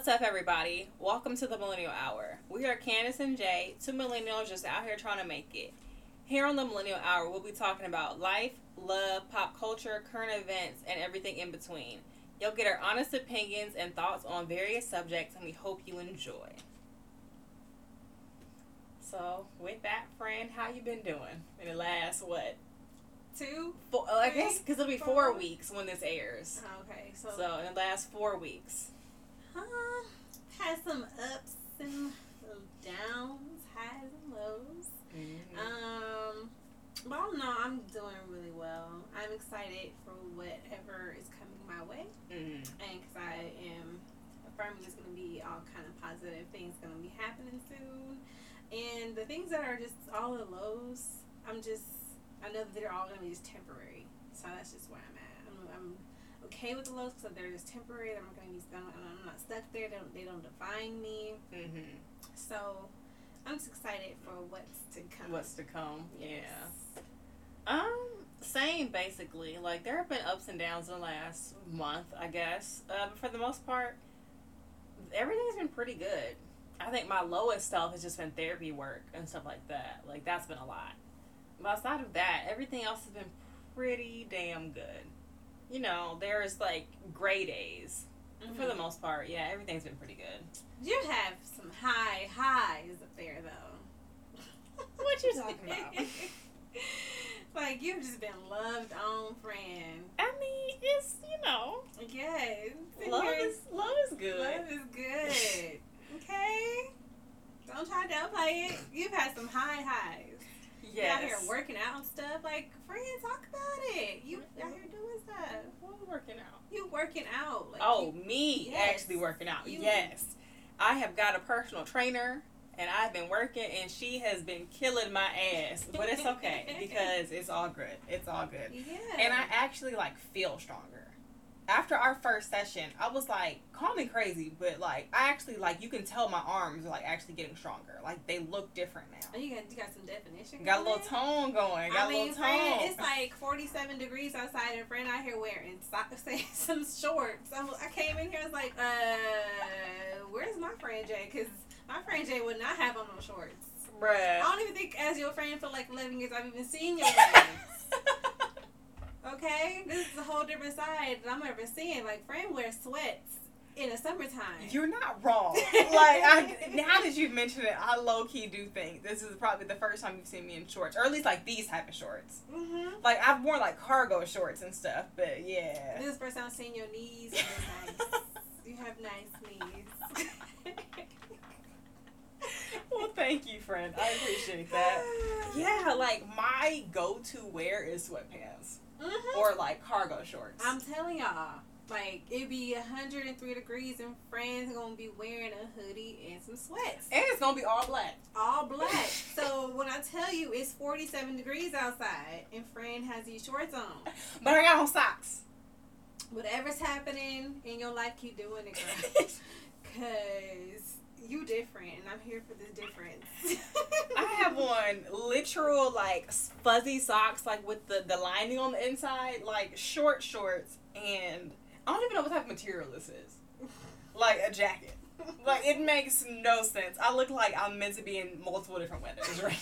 What's up, everybody? Welcome to the Millennial Hour. We are Candiss and Jay, two millennials just out here trying to make it. Here on the Millennial Hour, we'll be talking about life, love, pop culture, current events, and everything in between. You'll get our honest opinions and thoughts on various subjects, and we hope you enjoy. So, with that, friend, how you been doing in the last what? Two. Four, I guess because it'll be four? four weeks when this airs. Oh, okay, so, So, in the last four weeks. Uh, had some ups and downs, highs and lows. Mm-hmm. Um, but all in all, I'm doing really well. I'm excited for whatever is coming my way, Mm-hmm. and because I am affirming there's going to be all kind of positive things going to be happening soon, and the things that are just all the lows, I'm just I know that they're all going to be just temporary. So that's just where I'm at. I'm, I'm okay with the lows because they're just temporary. I'm not going to be I'm, I'm not stuck there. They don't they don't define me. Mm-hmm. So I'm just excited for what's to come. What's to come? Yes. Yeah. Um, same basically. Like there have been ups and downs in the last month, I guess. Uh, but for the most part, everything's been pretty good. I think my lowest stuff has just been therapy work and stuff like that. Like that's been a lot. But outside of that, everything else has been pretty damn good. You know, there's like gray days. But For mm-hmm. the most part, yeah, everything's been pretty good. You have some high highs up there though. What you talking about? like you've just been loved on, friend. I mean, it's you know, Yes. love is love is good. Love is good. okay. Don't try to downplay it. You've had some high highs. You out here Yes. working out and stuff. Like, friend, talk about it. You out here doing stuff. What working out? You working out. Like, oh, you- me Yes. actually working out. You- Yes. I have got a personal trainer and I've been working and she has been killing my ass. But it's okay because it's all good. It's all good. yeah. And I actually like feel stronger. After our first session, I was like, call me crazy, but like I actually like you can tell my arms are like actually getting stronger. Like they look different Oh, now. you got you got some definition. Got a little tone going. Got I a mean, little friend, tone. it's like 47 degrees outside, and friend out here wearing so- some shorts. I, I came in here, I was like, uh, where's my friend Jay? Because my friend Jay would not have on no shorts. Right. I don't even think, as your friend for like 11 years, I've even seen your legs. Okay? This is a whole different side that I'm ever seeing. Like, friend wears sweats in the summertime. You're not wrong. like I, now that you've mentioned it, I low key do think this is probably the first time you've seen me in shorts, or at least like these type of shorts. hmm Like I've worn like cargo shorts and stuff, but yeah. This is the first time I've seen your knees. nice. You have nice knees. well, thank you, friend. I appreciate that. Yeah, like my go-to wear is sweatpants Mhm. or like cargo shorts. I'm telling y'all, like it'd be 103 degrees and friends gonna be wearing a hoodie and some sweats, and it's gonna be all black. all black. so when I tell you it's 47 degrees outside and friend has these shorts on, But I got on socks. whatever's happening in your life, keep doing it, girl. Cause you different, and I'm here for this difference. I have on literal like fuzzy socks, like with the the lining on the inside, like short shorts, and I don't even know what type of material this is. Like a jacket. Like it makes no sense. I look like I'm meant to be in multiple different weathers, right?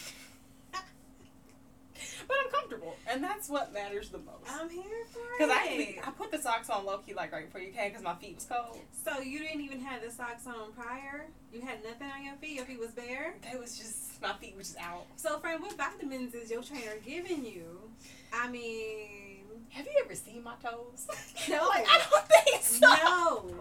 But I'm comfortable, and that's what matters the most. I'm here for it. Because I actually I put the socks on low key like right before you came because my feet was cold. So you didn't even have the socks on prior. You had nothing on your feet. Your feet was bare. They was just my feet was just out. So, friend, what vitamins is your trainer giving you? I mean, Have you ever seen my toes? No. like I don't think so. no.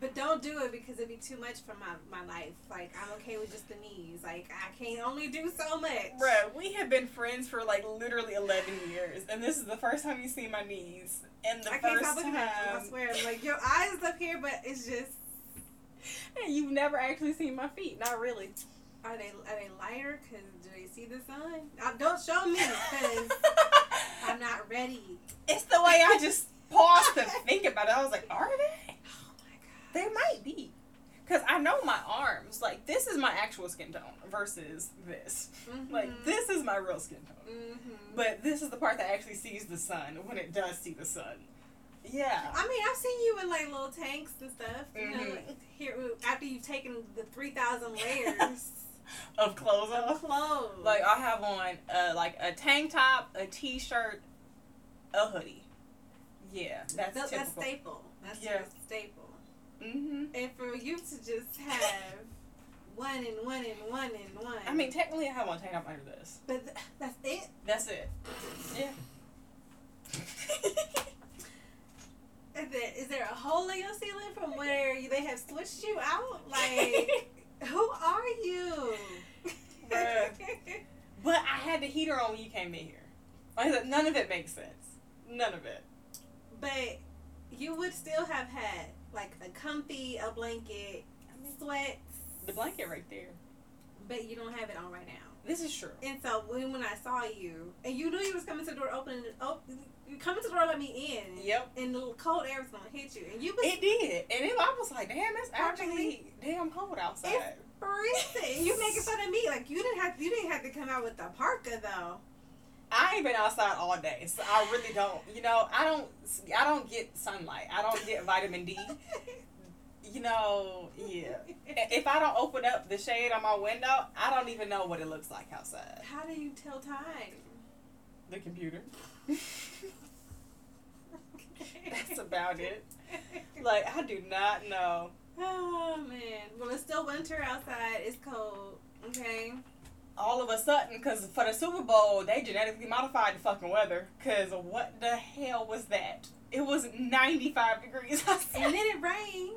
But don't do it because it'd be too much for my, my life. Like, I'm okay with just the knees. Like, I can only do so much. Bruh, we have been friends for like literally 11 years, and this is the first time you see my knees. And the I can't first stop looking at you. I time, swear. Like, your eyes is up here, but it's just. and you've never actually seen my feet. Not really. Are they are they lighter? Because do they see the sun? Uh, don't show me because I'm not ready. it's the way I just paused to think about it. I was like, are they? They might be. Because I know my arms, like, this is my actual skin tone versus this. Like, this is my real skin tone. Mm-hmm. But this is the part that actually sees the sun when it does see the sun. Yeah. I mean, I've seen you in like little tanks and stuff. You know, Mhm. like, here taking the three thousand layers of clothes of off. clothes. Like I have on uh, like a tank top, a t-shirt, a hoodie. Yeah, that's That- that's typical. staple. That's Yeah. your staple. Hmm And for you to just have one and one and one and one. I mean, technically, I have one tank top under this. but th- that's it. That's it. Yeah. Is there, is there a hole in your ceiling from where they have switched you out? Like, who are you? But I had the heater on when you came in here. Like I said, none of it makes sense. None of it. but you would still have had like a comfy, a blanket, sweats. The blanket right there. But you don't have it on right now. This is true. And so when, when I saw you, and you knew you was coming to the door, opening, oh, you coming to the door, let me in. Yep. And the cold air was gonna hit you, and you was It did, and it, I was like, "Damn, it's actually damn cold outside." freezing. You making fun of me like you didn't have you didn't have to come out with the parka though. I ain't been outside all day, so I really don't. You know, I don't. I don't get sunlight. I don't get vitamin D. You know, yeah. If I don't open up the shade on my window, I don't even know what it looks like outside. How do you tell time? The computer. That's about it. Like I do not know. Oh man. Well, it's still winter outside. It's cold. Okay. All of a sudden, because for the Super Bowl, they genetically modified the fucking weather. Because what the hell was that? It was 95 degrees. And then it rained.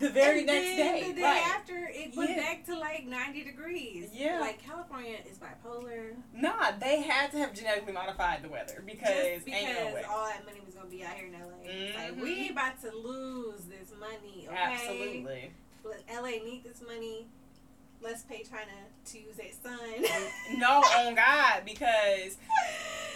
the very and next then day. The day right. after, it went Yeah. back to like 90 degrees. Yeah. Like California is bipolar. Nah, they had to have genetically modified the weather because, just because ain't no way. all that money was gonna be out here in LA. It's Like we mm-hmm. about to lose this money. Okay. Absolutely. Let LA need this money. Let's pay China to use sun. no, on God, because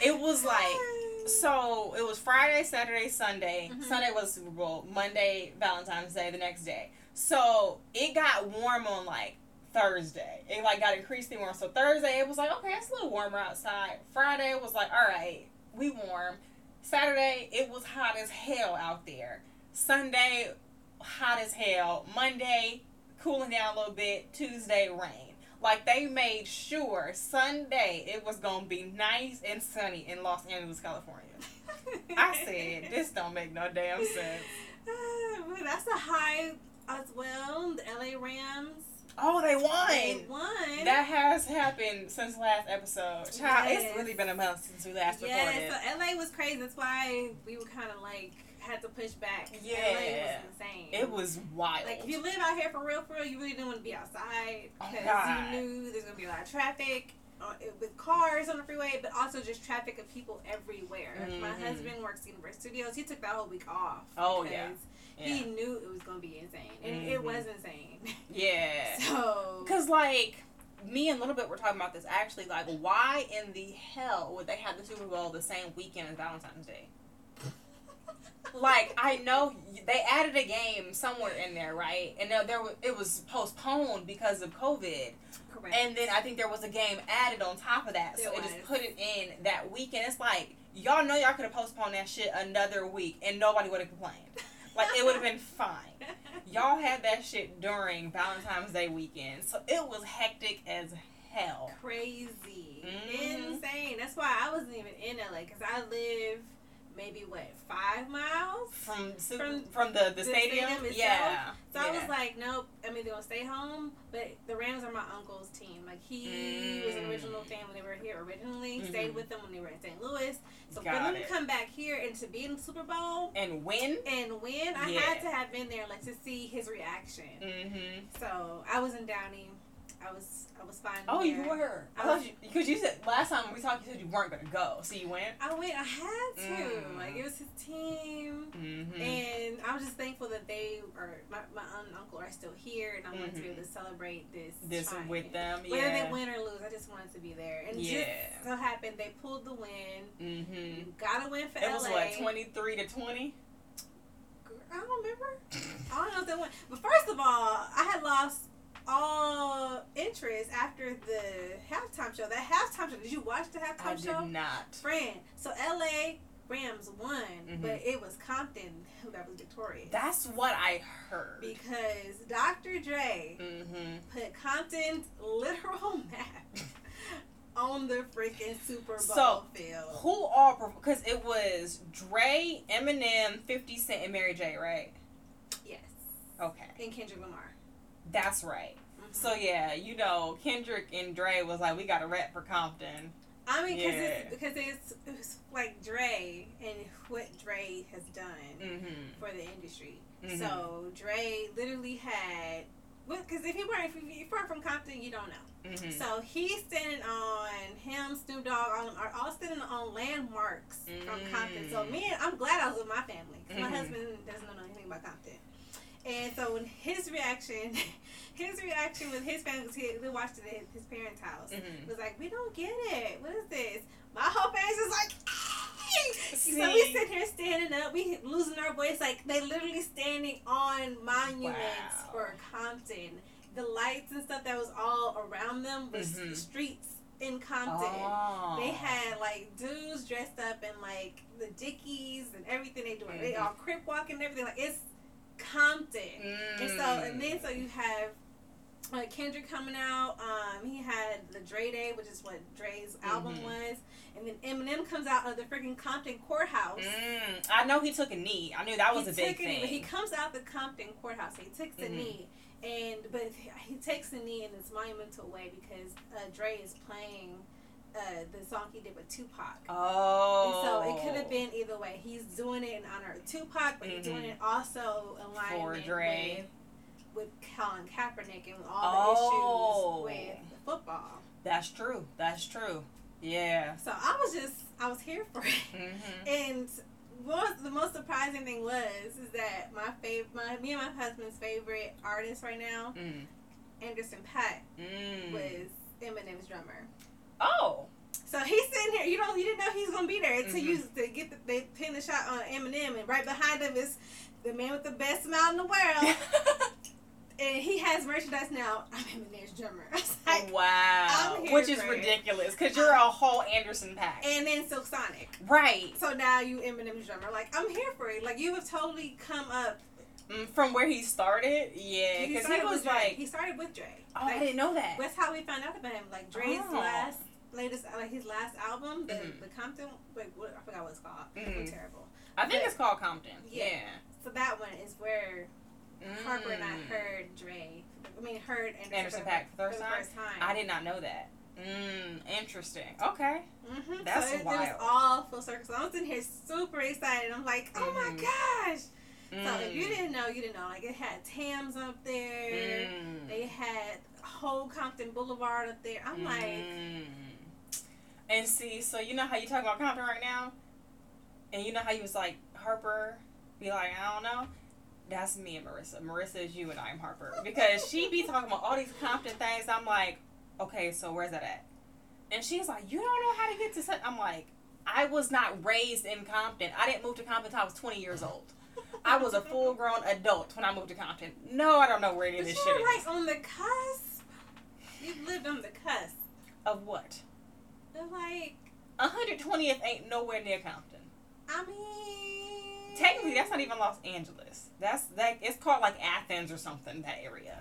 it was like so it was Friday, Saturday, Sunday. Mhm. Sunday was Super Bowl. Monday, Valentine's Day, the next day. So it got warm on like Thursday. It like got increasingly warm. So Thursday it was like, okay, it's a little warmer outside. Friday was like, all right, we warm. Saturday it was hot as hell out there. Sunday, hot as hell. Monday, cooling down a little bit. Tuesday, rain. Like they made sure Sunday it was gonna be nice and sunny in Los Angeles, California. I said, this don't make no damn sense. Well, that's a high as well. The LA Rams. Oh, they won. They won. That has happened since last episode. Child, Yes. it's really been a month since we last yeah, recorded. so LA was crazy. That's why we were kind of like had to push back. LA Yeah. was insane. It was wild. Like if you live out here for real, for real, you really didn't want to be outside Oh, because God. you knew there's gonna be a lot of traffic uh, with cars on the freeway, but also just traffic of people everywhere. Like, My husband works at Universal Studios. He took that whole week off. Oh, because yeah. He knew it was gonna be insane, and it Mhm. was insane. yeah. So Cause like me and Little Bit were talking about this actually. Like, why in the hell would they have the Super Bowl the same weekend as Valentine's Day? Like, I know they added a game somewhere in there, right? And there, there was, it was postponed because of COVID. correct. And then I think there was a game added on top of that, so it just put it in that weekend. It's like y'all know y'all could have postponed that shit another week, and nobody would have complained. Like it would have been fine. Y'all had that shit during Valentine's Day weekend, so it was hectic as hell. crazy, Mhm. insane. That's why I wasn't even in LA because I live maybe what five miles. From From from, the, the, the stadium, stadium itself? yeah. So I was like, nope. I'm either gonna stay home, but the Rams are my uncle's team. Like he was an Mm. original fan when they were here originally. Mhm. Stayed with them when they were in St. Louis. So Got for them it. to come back here and to be in the Super Bowl and win. and win, I Yeah. had to have been there, like to see his reaction. Mm-hmm. So I was in Downey. I was I was fine. Oh, you were. I I thought you because you said last time we talked, you said you weren't gonna go, so you went. I went. I had to. Mm. Like it was his team. Mm-hmm. And I'm just thankful that they are my, my aunt and uncle are still here, and I wanted to be able to celebrate this. this time. with them, Whether they win or lose, I just wanted to be there. And Yeah. just so happened they pulled the win. Mm-hmm. Got to win for It LA. was what twenty three to twenty. I don't remember. I don't know if they won. But first of all, I had lost all interest after the halftime show. That halftime show. Did you watch the halftime I show? did not. Friend. So LA Rams won, Mhm. but it was Compton who that was victorious. That's what I heard. because Dr. Dre mm-hmm. put Compton's literal map on the freaking Super Bowl So, field. Who all? because it was Dre, Eminem, Fifty Cent, and Mary J. Right? Yes, Okay, and Kendrick Lamar. that's right. So yeah, you know Kendrick and Dre was like, we got a rep for Compton. I mean, because Yeah. it's because it's, it's like Dre and what Dre has done Mm-hmm. for the industry. Mhm. So Dre literally had, because if you weren't if you weren't from Compton, you don't know. Mm-hmm. So he's standing on him, Snoop Dogg, all them are all standing on landmarks from Compton. So Mm. me, I'm glad I was with my family. 'cause My husband doesn't know anything about Compton. And so when his reaction, his reaction with his family, he, we watched it at his parents' house, Mhm. was like, we don't get it. What is this? My whole face is like, so we sit here standing up, we losing our voice, like they literally standing on monuments Wow. for Compton. The lights and stuff that was all around them was Mhm. streets in Compton. Oh. They had like dudes dressed up in like the Dickies and everything they doing. They Mhm. all crip walking and everything. Like it's Compton. And so and then so you have uh, Kendrick coming out. Um, he had the Dre Day, which is what Dre's album Mhm. was, and then Eminem comes out of the freaking Compton courthouse. Mm, I know he took a knee. I knew that was he a big a thing. he comes out the Compton courthouse. He takes the Mhm. knee, and but he takes the knee in this monumental way because uh, Dre is playing. Uh, the song he did with Tupac. oh. And so it could have been either way. He's doing it in honor of Tupac, but he's doing Mhm. it also in alignment with, with Colin Kaepernick and all Oh. the issues with football. That's true. That's true. Yeah. So I was just, I was here for it. Mm-hmm. And what the most surprising thing was is that my favorite, my me and my husband's favorite artist right now, Mm. Anderson Paak, Mm. was Eminem's drummer. Oh. So he's sitting here. You don't. You didn't know he's gonna be there until Mhm. you to get the they pin the shot on Eminem, and right behind him is the man with the best smile in the world, and he has merchandise now. I'm Eminem's drummer. Like, wow. Which is ridiculous because you're a whole Anderson Paak. and then Silk Sonic. right. So now you Eminem's drummer. Like I'm here for it. Like you have totally come up. Mm, From where he started, yeah, because he, started was Dre. like, he started with Dre. oh, Like, I didn't know that. That's how we found out about him. Like Dre's Oh. last, latest, like his last album, the Mhm. the Compton. Wait, what? I forgot what it's called. Mhm. It's terrible. I think but- it's called Compton. Yeah. Yeah. So that one is where Harper and I Mm. heard Dre. I mean, heard Anderson, Anderson Paak for the for first the time? first time. I did not know that. Mm, interesting. Okay. Mm-hmm. That's so it, it was all full circle. So I was in here super excited. I'm like, oh my Mhm. gosh. So if you Mm. didn't know, you didn't know. Like it had Tams up there. Mm. They had whole Compton Boulevard up there. I'm like, Mm. And see, so you know how you talk about Compton right now, and you know how you was like Harper, be like, I don't know. That's me and Marissa. Marissa is you and I'm Harper because she be talking about all these Compton things. I'm like, okay, so where's that at? And she's like, you don't know how to get to. Such. I'm like, I was not raised in Compton. I didn't move to Compton until I was 20 years old. I was a full grown adult when I moved to Compton. No, I don't know where any of this you're shit like on the cusp. You lived on the cusp. Of what? They're like, 120th ain't nowhere near Compton. I mean, Technically, that's not even Los Angeles. That's that. It's called like Athens or something. That area.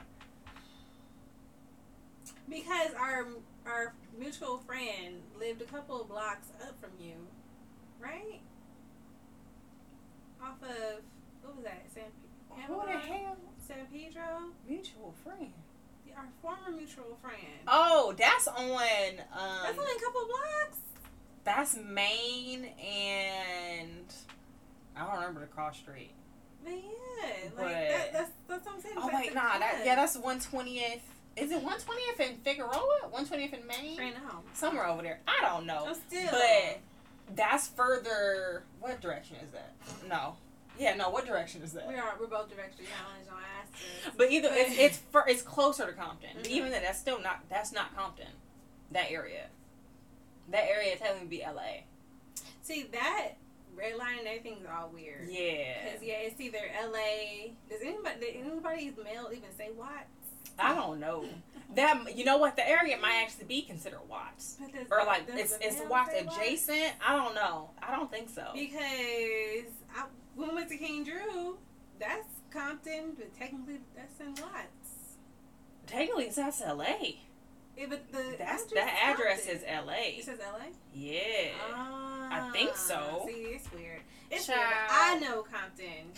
because our our mutual friend lived a couple of blocks up from you, right? Off of what was that? San Who the hell? San Pedro. Mutual friend. Our former mutual friend. Oh, that's on. That's Um, only a couple blocks. that's Maine and I don't remember the cross street. But yeah, like But- that, that's that's what I'm saying. Oh That's wait, nah. That yeah, that's 120th. Is it 120th in Figueroa? 120th in Maine? Friend home. Somewhere over there. I don't know. Oh, still. But that's further. What direction is that? No. Yeah, no. What direction is that? we are we're both directionally challenged on us. But either it's it's for, it's closer to Compton. Mhm. even then, that's still not that's not Compton. That area. That area technically be LA. See that red line and everything's all weird. Yeah. Cause yeah, it's either L.A. Does anybody did anybody's mail even say Watts? I don't know. That you know what the area might actually be considered Watts But or like it's it's Watts say Watts? adjacent. I don't know. I don't think so. Because I, when we went to King Drew, that's Compton, but technically that's in Watts. Technically, it's that's L.A. Yeah, but the That's address that address Compton. is L.A. It says LA. Yeah. Ah, think so. See, it's weird. It's weird. I know Compton.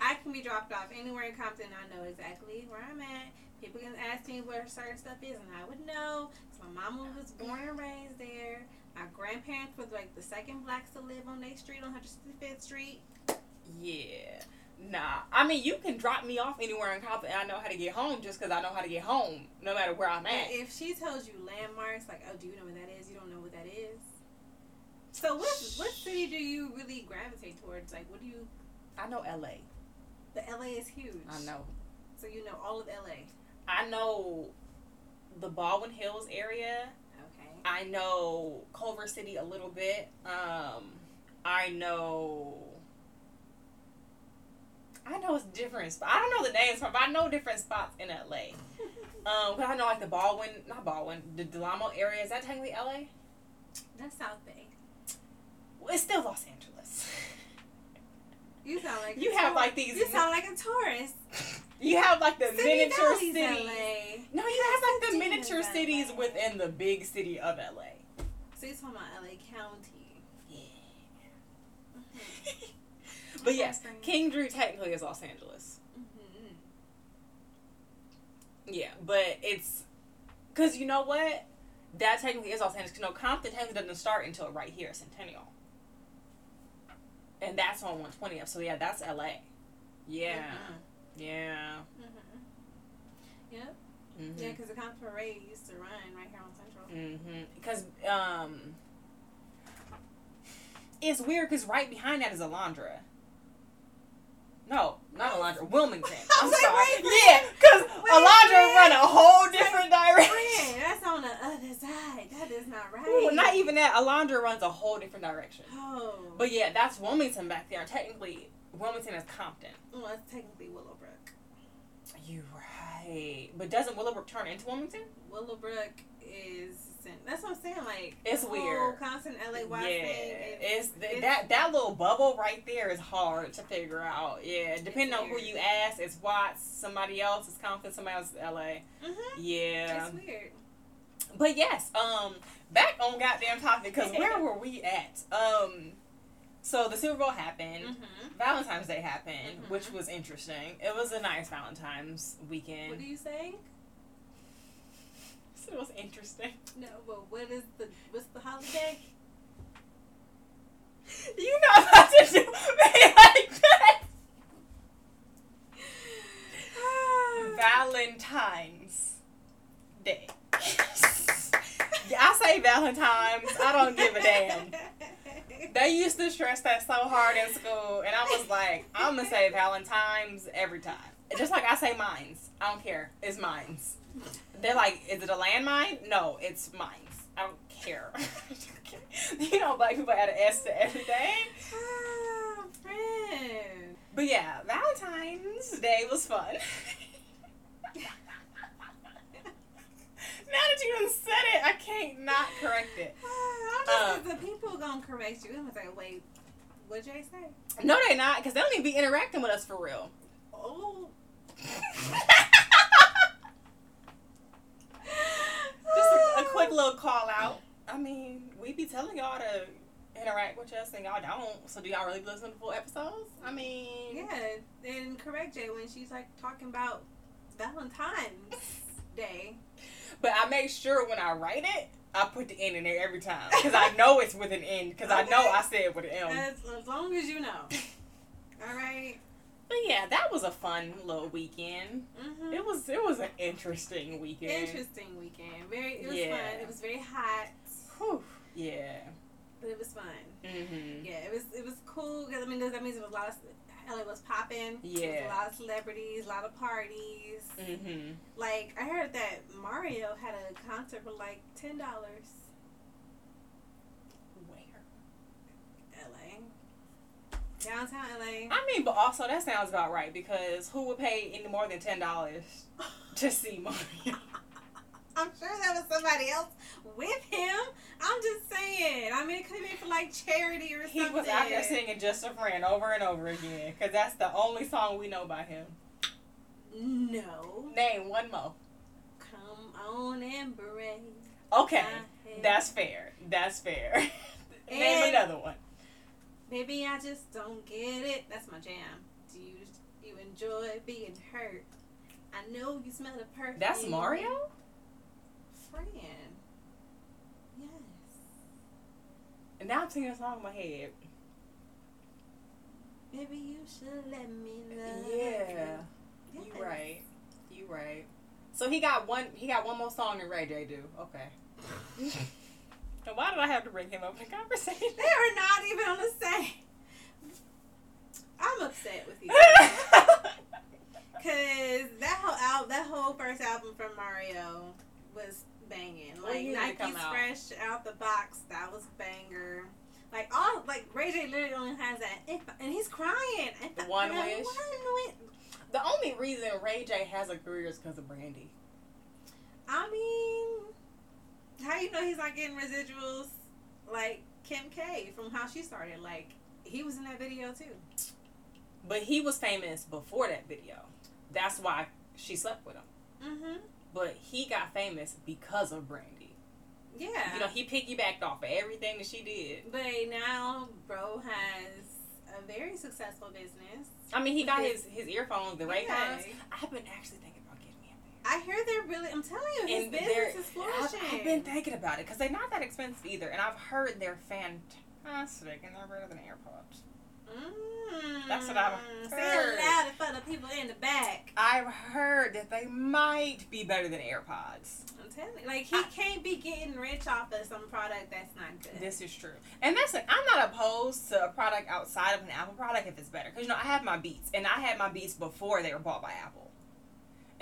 I can be dropped off anywhere in Compton. I know exactly where I'm at. People can ask me where certain stuff is, and I would know. 'cause my mama was born and raised there. My grandparents were like the second blacks to live on their street on 165th Street. Yeah. Nah. I mean, you can drop me off anywhere in Compton. and I know how to get home just because I know how to get home, no matter where I'm at. if she tells you landmarks, like, oh, do you know what that is? You don't know what that is. So what what city do you really gravitate towards? Like, what do you? I know L.A. The LA is huge. I know. So you know all of LA. I know the Baldwin Hills area. Okay. I know Culver City a little bit. Um, I know. I know it's different. Sp- I don't know the names, but I know different spots in LA. Um, 'cause I know like the Baldwin, not Baldwin, the Del Amo area. Is that technically LA? That's South Bay. Well, it's still Los Angeles. You sound like You a have, like, these- You sound like a tourist. you have like the City miniature cities. LA. No, you have like the miniature cities LA. within the big city of LA. So you're talking about LA County. Yeah. Mhm. But yes, Okay. King Drew technically is Los Angeles. Mhm. Yeah, but it's because you know what? That technically is Los Angeles. You know, Compton technically doesn't start until right here, at Centennial, and that's on one twentieth. So yeah, that's L.A. Yeah, Mhm. yeah. Mhm. Yep. Mm-hmm. Yeah, because the Compton Parade used to run right here on Central. Mm-hmm. Because um, it's weird because right behind that is Alondra. No, not Alondra. Wilmington. I'm like, sorry. wait, yeah, because Alondra run a whole different direction. Friend, that's on the other side. That is not right. Ooh, not even that. Alondra runs a whole different direction. Oh. But yeah, that's Wilmington back there. Technically, Wilmington is Compton. well, it's technically Willowbrook. You right. But doesn't Willowbrook turn into Wilmington? Willowbrook is that's what I'm saying. Like It's weird. Constant LA yeah, thing. it's, it's- that that little bubble right there is hard to figure out. Yeah, depending on who you ask, it's Watts, somebody else is Compton, somebody else is LA. Mm-hmm. Yeah, It's weird. but yes, um, back on goddamn topic because where were we at? Um, so the Super Bowl happened. Mm-hmm. Valentine's Day happened, Mhm. which was interesting. It was a nice Valentine's weekend. What do you say? it was interesting. No, but what is the what's the holiday? You know how to do me like that. Valentine's Day. I say Valentine's. I don't give a damn. They used to stress that so hard in school, and I was like, I'm gonna say Valentine's every time. Just like I say mines. I don't care. It's mines. They're like, is it a landmine? No, it's mines. I don't care. you know, black people add an S to everything. ah, friend. But yeah, Valentine's Day was fun. now that you done said it, I can't not correct it. I'm just, uh, the people gonna correct you. I'm gonna say, wait, what'd Jay say? No, they not, because they don't even be interacting with us for real. Oh. Just a, a quick little call out. I mean, we be telling y'all to interact with us, and y'all don't. So do y'all really listen to full episodes? I mean, Yeah, and correct Jay when she's like talking about Valentine's Day. But I make sure when I write it, I put the N in there every time because I know it's with an N because I know I said it with an M. As, as long as you know. All right. But yeah, that was a fun little weekend. Mm-hmm. It was it was an interesting weekend. Interesting weekend. Very. It was Yeah. fun. It was very hot, Whew. Yeah. but it was fun. Mhm. Yeah, it was. It was cool that means it was a lot of. LA was popping. There was Yeah. a lot of celebrities, a lot of parties. Mhm. Like I heard that Mario had a concert for like ten dollars. Where? LA. Downtown LA. I mean, but also that sounds about right because who would pay any more than ten dollars to see Mario. I'm sure that was somebody else with him. I'm just saying. I mean, it could have been for like charity or something. He was out there singing "Just a Friend" over and over again because that's the only song we know by him. No. Name one more. Come on and break. Okay, that's fair. That's fair. Name another one. Maybe I just don't get it. That's my jam. Do you you enjoy being hurt? I know you smell the perfume. That's Mario. Friend. Yes. And now I'm singing a song in my head. Maybe you should let me uh, love Yeah, you. you right. You right. So he got one. He got one more song than Ray J do. Okay. So why did I have to bring him up in conversation? They are not even on the same. I'm upset with you. Cause that whole al- that whole first album from Mario was banging. Like year did it come Nike's fresh out the box, that was banger. Like all like Ray J literally only has that if, and he's crying. If One I- Wish? One Wish. the only reason Ray J has a career is because of Brandy. I mean, how you know he's not getting residuals like Kim K from how she started? Like he was in that video too. But he was famous before that video. That's why she slept with him. Mm-hmm. But he got famous because of Brandy. Yeah. You know, he piggybacked off of everything that she did. But now, bro has a very successful business. I mean, he got his his earphones, the Raycons. Yeah. I've been actually thinking about getting me a pair. I hear they're really. I'm telling you, his And business is I've, flourishing. I've been thinking about it because they're not that expensive either, and I've heard they're fantastic and they're better than AirPods. Mm. That's what I've Say heard. it loud for the people in the back. I've heard that they might be better than AirPods. I'm telling you, like he I- can't be getting rich off of some product that's not good. This is true, and that's like I'm not opposed to a product outside of an Apple product if it's better. Because you know I have my Beats, and I had my Beats before they were bought by Apple,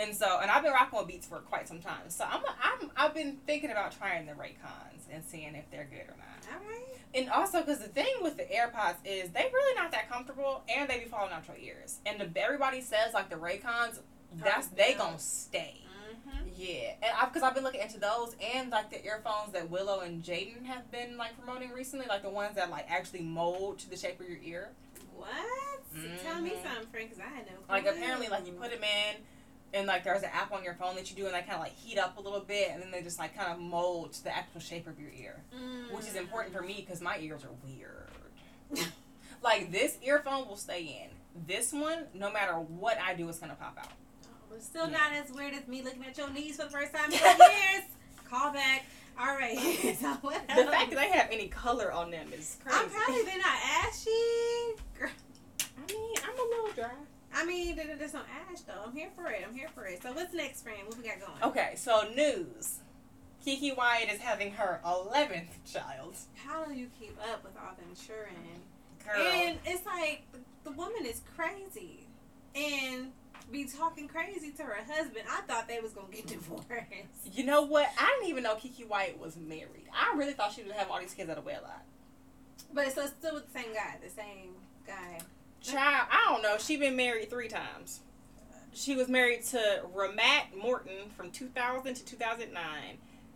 and so and I've been rocking with Beats for quite some time. So I'm I'm I've been thinking about trying the Raycons and seeing if they're good or not. All right. And also, because the thing with the AirPods is they really not that comfortable, and they be falling out your ears. And the, everybody says like the Raycons, that's they gonna stay. Mm-hmm. Yeah, and I've because I've been looking into those and like the earphones that Willow and Jaden have been like promoting recently, like the ones that like actually mold to the shape of your ear. What? Tell me Mhm. something, Frank, because I had no clue. Like apparently, like you put them in, and like there's an app on your phone that you do, and they kind of like heat up a little bit, and then they just like kind of mold to the actual shape of your ear. Mm. which is important for me because my ears are weird. like this earphone will stay in. This one, no matter what I do, it's gonna pop out. But still Yeah. not as weird as me looking at your knees for the first time in years. Call back. All right. so what The fact that they have any color on them is crazy. I'm probably they're not ashy. Girl, I mean, I'm a little dry. I mean, there's no ash though. I'm here for it. I'm here for it. So what's next, friend? What we got going? Okay, so news. KeKe Wyatt is having her 11th child. How do you keep up with all the insurance? Girl. And it's like the, woman is crazy, and be talking crazy to her husband. I thought they was gonna get divorced. you know what? I didn't even know KeKe Wyatt was married. I really thought she would have all these kids at a wedlock. But so it's still with the same guy, the same guy. Child, I don't know. She been married three times. She was married to Rahmat Morton from 2000 to 2009,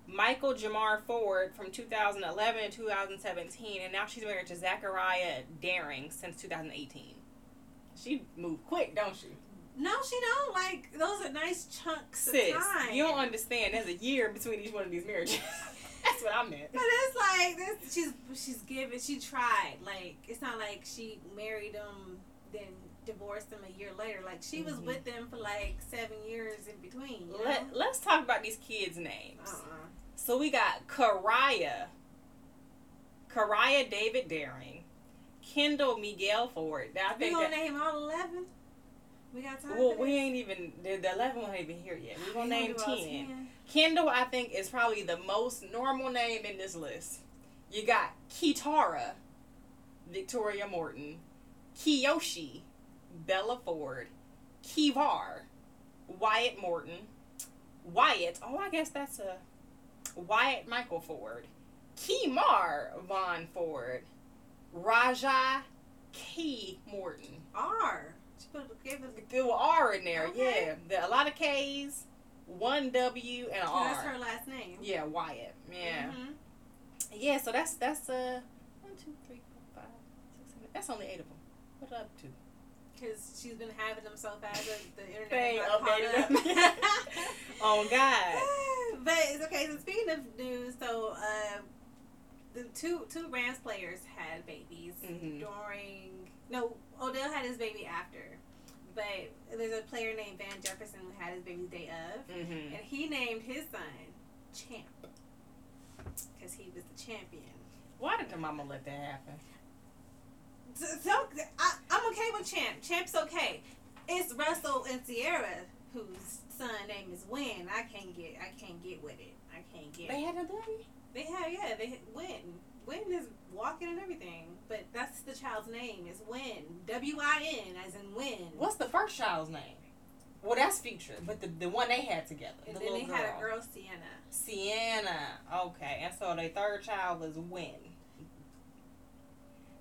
Michael Jamar Ford from 2011 to 2017, and now she's married to Zachariah Daring since 2018. She moved quick, don't she? No, she don't. Like those are nice chunks Sis, of time. you don't understand. There's a year between each one of these marriages. That's what I meant. But it's like this. She's she's given. She tried. Like it's not like she married him then divorced him a year later. Like she was Mhm. with them for like seven years in between. You know? Let, let's talk about these kids' names. uh-uh. So we got Karaya, Karaya David Daring, Kendall Miguel Ford. Now I think We gonna that, name all eleven. We got time. well, we ain't even the, the eleven one ain't even here yet. We're We gonna name do all ten. Kendall, I think, is probably the most normal name in this list. You got Kitara, Victoria Morton, Kiyoshi, Bella Ford, Kivar, Wyatt Morton, Wyatt. Oh, I guess that's a Wyatt Michael Ford, Kimar Von Ford, Raja Key Morton. R. She put gave us R in there, Okay. yeah. There a lot of K's. One W and an R. That's her last name. Yeah, Wyatt. Yeah. Mhm. Yeah, so that's that's uh one, two, three, four, five, six, seven. That's only eight of them. What up to? Because she's been having them so fast that the internet is not caught updated up. Oh God. but it's okay. So speaking of news, so uh, the two two Rams players had babies Mhm. during. No, Odell had his baby after, but there's a player named Van Jefferson who had his baby day of, Mm-hmm. and he named his son Champ because he was the champion. Why did the mama let that happen? So, so I, I'm okay with Champ. Champ's okay. It's Russell and Ciara whose son name is Win. I can't get. I can't get with it. I can't get. They had a baby. They have yeah. They had Win. Win is walking and everything, but that's the child's name is Win. W I N as in Win. What's the first child's name? Well, that's Future, but the, the one they had together, And the then they girl. had a girl Sienna. Sienna. Okay, and so their third child is Win.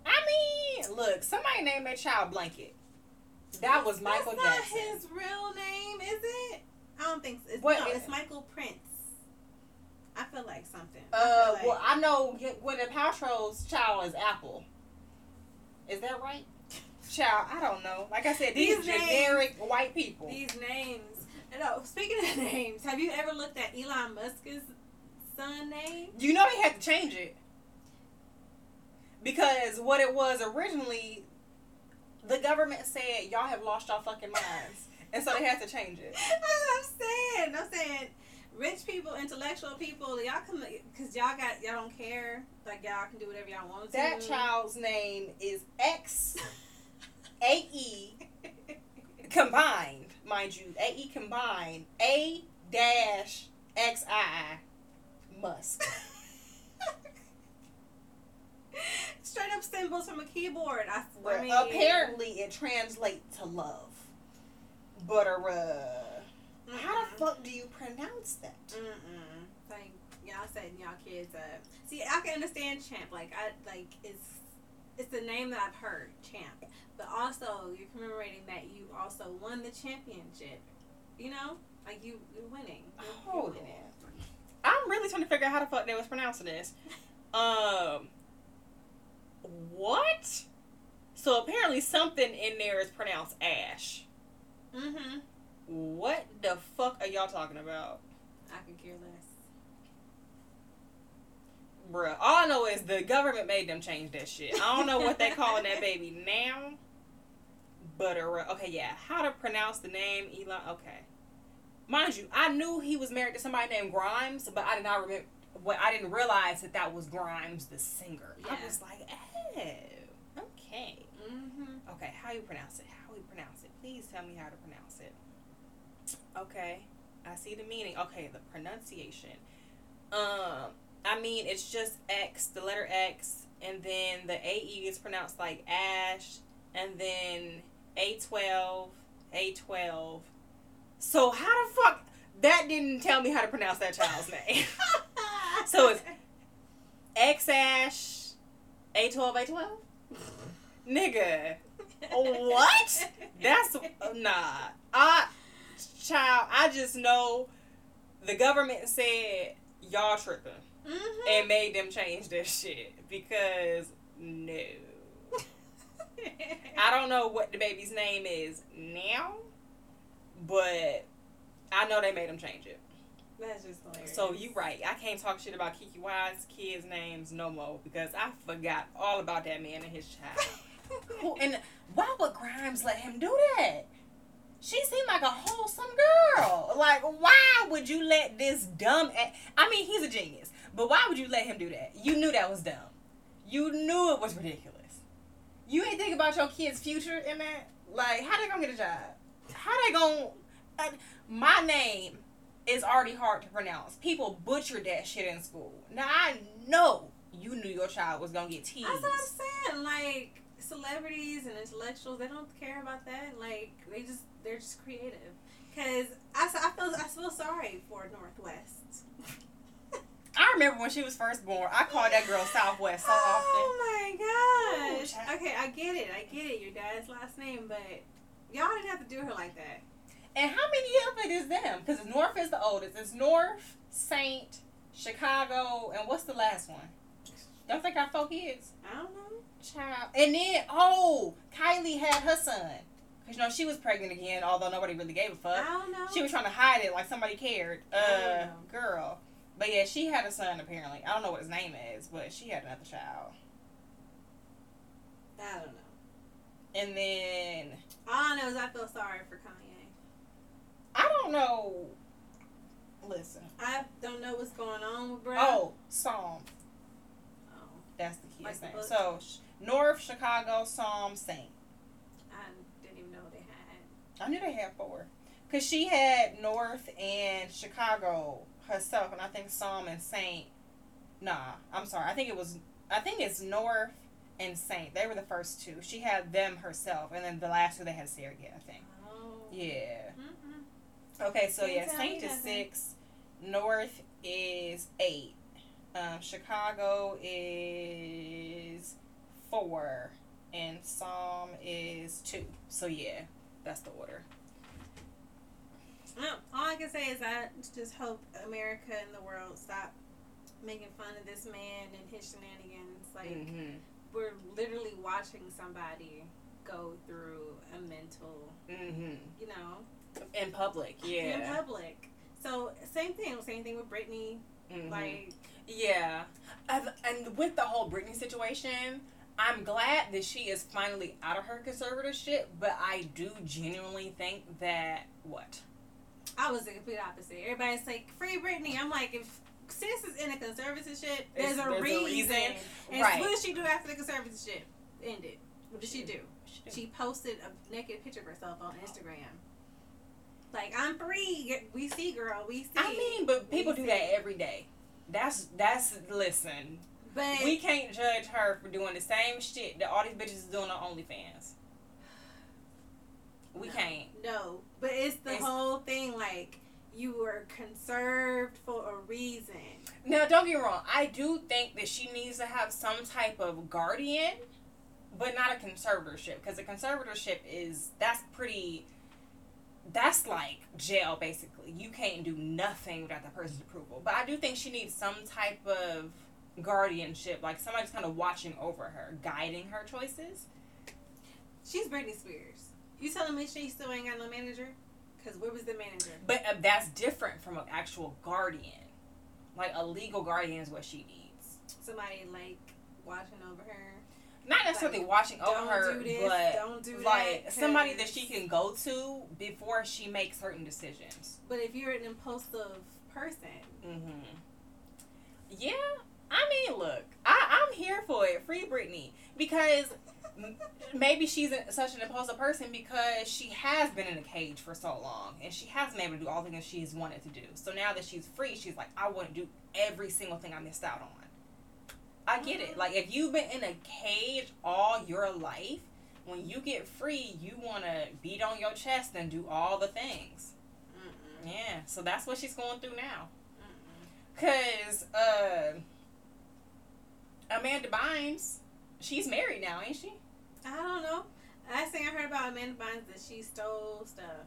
I mean, look, somebody named their child Blanket. That was Michael that's Jackson. Not his real name, is it? I don't think so. It's, What no, it's? Michael Prince. I feel like something. I Uh, feel like- well, I know Gwyneth Paltrow's child is Apple. Is that right? Child, I don't know. Like I said, these, These names- generic white people. These names. No, speaking of names, have you ever looked at Elon Musk's son name? You know they had to change it because what it was originally, the government said y'all have lost y'all fucking minds, and so they had to change it. I'm saying. I'm saying rich people, intellectual people, y'all come because y'all got y'all don't care. Like y'all can do whatever y'all want to. That child's name is X A E combined, mind you, A E combined A dash X I Musk. Straight up symbols from a keyboard. I, I mean, apparently it translates to love. But uh, how the fuck do you pronounce that? Mm-mm. Like y'all setting y'all kids up. See, I can understand champ. Like I like it's it's the name that I've heard, champ. But also you're commemorating that you also won the championship. You know, like you you're winning. You're, you're Hold winning. I'm really trying to figure out how the fuck they was pronouncing this. Um, what? So apparently something in there is pronounced ash. Mm-hmm. What the fuck are y'all talking about? I could care less. Bruh, all I know is the government made them change that shit. I don't know what they calling that baby now. But, okay, yeah. How to pronounce the name Elon? Okay. Mind you, I knew he was married to somebody named Grimes, but I did not remember. Well, I didn't realize that that was Grimes, the singer. I was like, oh, okay. Mm-hmm. Okay, how you pronounce it? How you pronounce it? Please tell me how to pronounce it. Okay, I see the meaning. Okay, the pronunciation. Um, I mean it's just X, the letter X, and then the A E is pronounced like ash, and then A twelve, A twelve. So how the fuck that didn't tell me how to pronounce that child's name? So it's- X ash, A twelve, A twelve. Nigga, What? That's nah. I child, I just know the government said y'all tripping Mm-hmm. and made them change their shit because no. I don't know what the baby's name is now, but I know they made them change it. That's just hilarious. So you right. I can't talk shit about KeKe Wise kids' names no more because I forgot all about that man and his child. And why would Grimes let him do that? She seemed like a wholesome girl. Like, why would you let this dumb? A- I mean, he's a genius, but why would you let him do that? You knew that was dumb. You knew it was ridiculous. You ain't think about your kid's future in that. Like, how they gonna get a job? How they gonna? Uh, my name is already hard to pronounce. People butchered that shit in school. Now I know you knew your child was gonna get teased. That's what I'm saying. Like celebrities and intellectuals, they don't care about that. Like they just they're just creative. Cause I, I feel I feel sorry for Northwest. I remember when she was first born. I called that girl Southwest so oh often. Oh my gosh. Ooh. Okay, I get it. I get it. Your dad's last name, but y'all didn't have to do her like that. And how many of it is them? Because North is the oldest. It's North, Saint, Chicago, and what's the last one? Don't think I four kids. I don't know. Child. And then, oh, Kylie had her son. Because, you know, she was pregnant again, although nobody really gave a fuck. I don't know. She was trying to hide it like somebody cared. I don't Uh, know. girl. But yeah, she had a son apparently. I don't know what his name is, but she had another child. I don't know. And then, All I know is I feel sorry for Kanye. I don't know. Listen. I don't know what's going on with bro. Oh, Psalm. Oh, That's the kid's the name. book? So, North, Chicago, Psalm, Saint. I didn't even know they had. I knew they had four. Because she had North and Chicago herself, and I think Psalm and Saint. Nah, I'm sorry. I think it was. I think it's North and Saint. They were the first two. She had them herself, and then the last two they had Surrogate, I think. Oh. Yeah. Mm-mm. Okay, so Can't yeah, Saint is nothing. six, North is eight, um, Chicago is four, and Psalm is two. So yeah, that's the order. Well, all I can say is I just hope America and the world stop making fun of this man and his shenanigans. Like Mm-hmm. we're literally watching somebody go through a mental, Mm-hmm. you know, In public, Yeah, in public. So same thing, same thing with Britney. Mhm. Like yeah, and, and with the whole Britney situation. I'm glad that she is finally out of her conservatorship, but I do genuinely think that what I was the complete opposite. Everybody's like, free Britney. I'm like, if sis is in a conservatorship, there's, It's- a, there's a reason. reason. And Right. what did she do after the conservatorship ended? What did she do? She posted a naked picture of herself on Instagram. Like, I'm free. We see, girl. We see. I mean, but people We do see. that every day. That's that's listen. But We can't judge her for doing the same shit that all these bitches is doing on OnlyFans. We No. can't. no. But it's the It's- whole thing. Like, you were conserved for a reason. Now, don't get me wrong. I do think that she needs to have some type of guardian, but not a conservatorship because a conservatorship is that's pretty. That's like jail, basically. You can't do nothing without the person's approval. But I do think she needs some type of guardianship, like somebody's kind of watching over her, guiding her choices. She's Britney Spears. You telling me she still ain't got no manager? Because where was the manager? But uh, that's different from an actual guardian. Like a legal guardian is what she needs. Somebody, like, watching over her. Not necessarily Like, watching over don't her, do this, but don't do like that. somebody that she can go to before she makes certain decisions. But if you're an impulsive person, Mm-hmm. Yeah, I mean, look, I, I'm here for it. Free Britney because maybe she's a, such an impulsive person because she has been in a cage for so long and she hasn't been able to do all the things she's wanted to do. So now that she's free, she's like, I want to do every single thing I missed out on. I get it. Like if you've been in a cage all your life, when you get free, you want to beat on your chest and do all the things. mm-mm, Yeah, so that's what she's going through now. Cause uh, Amanda Bynes, she's married now, ain't she? I don't know. Last thing I heard about Amanda Bynes that she stole stuff.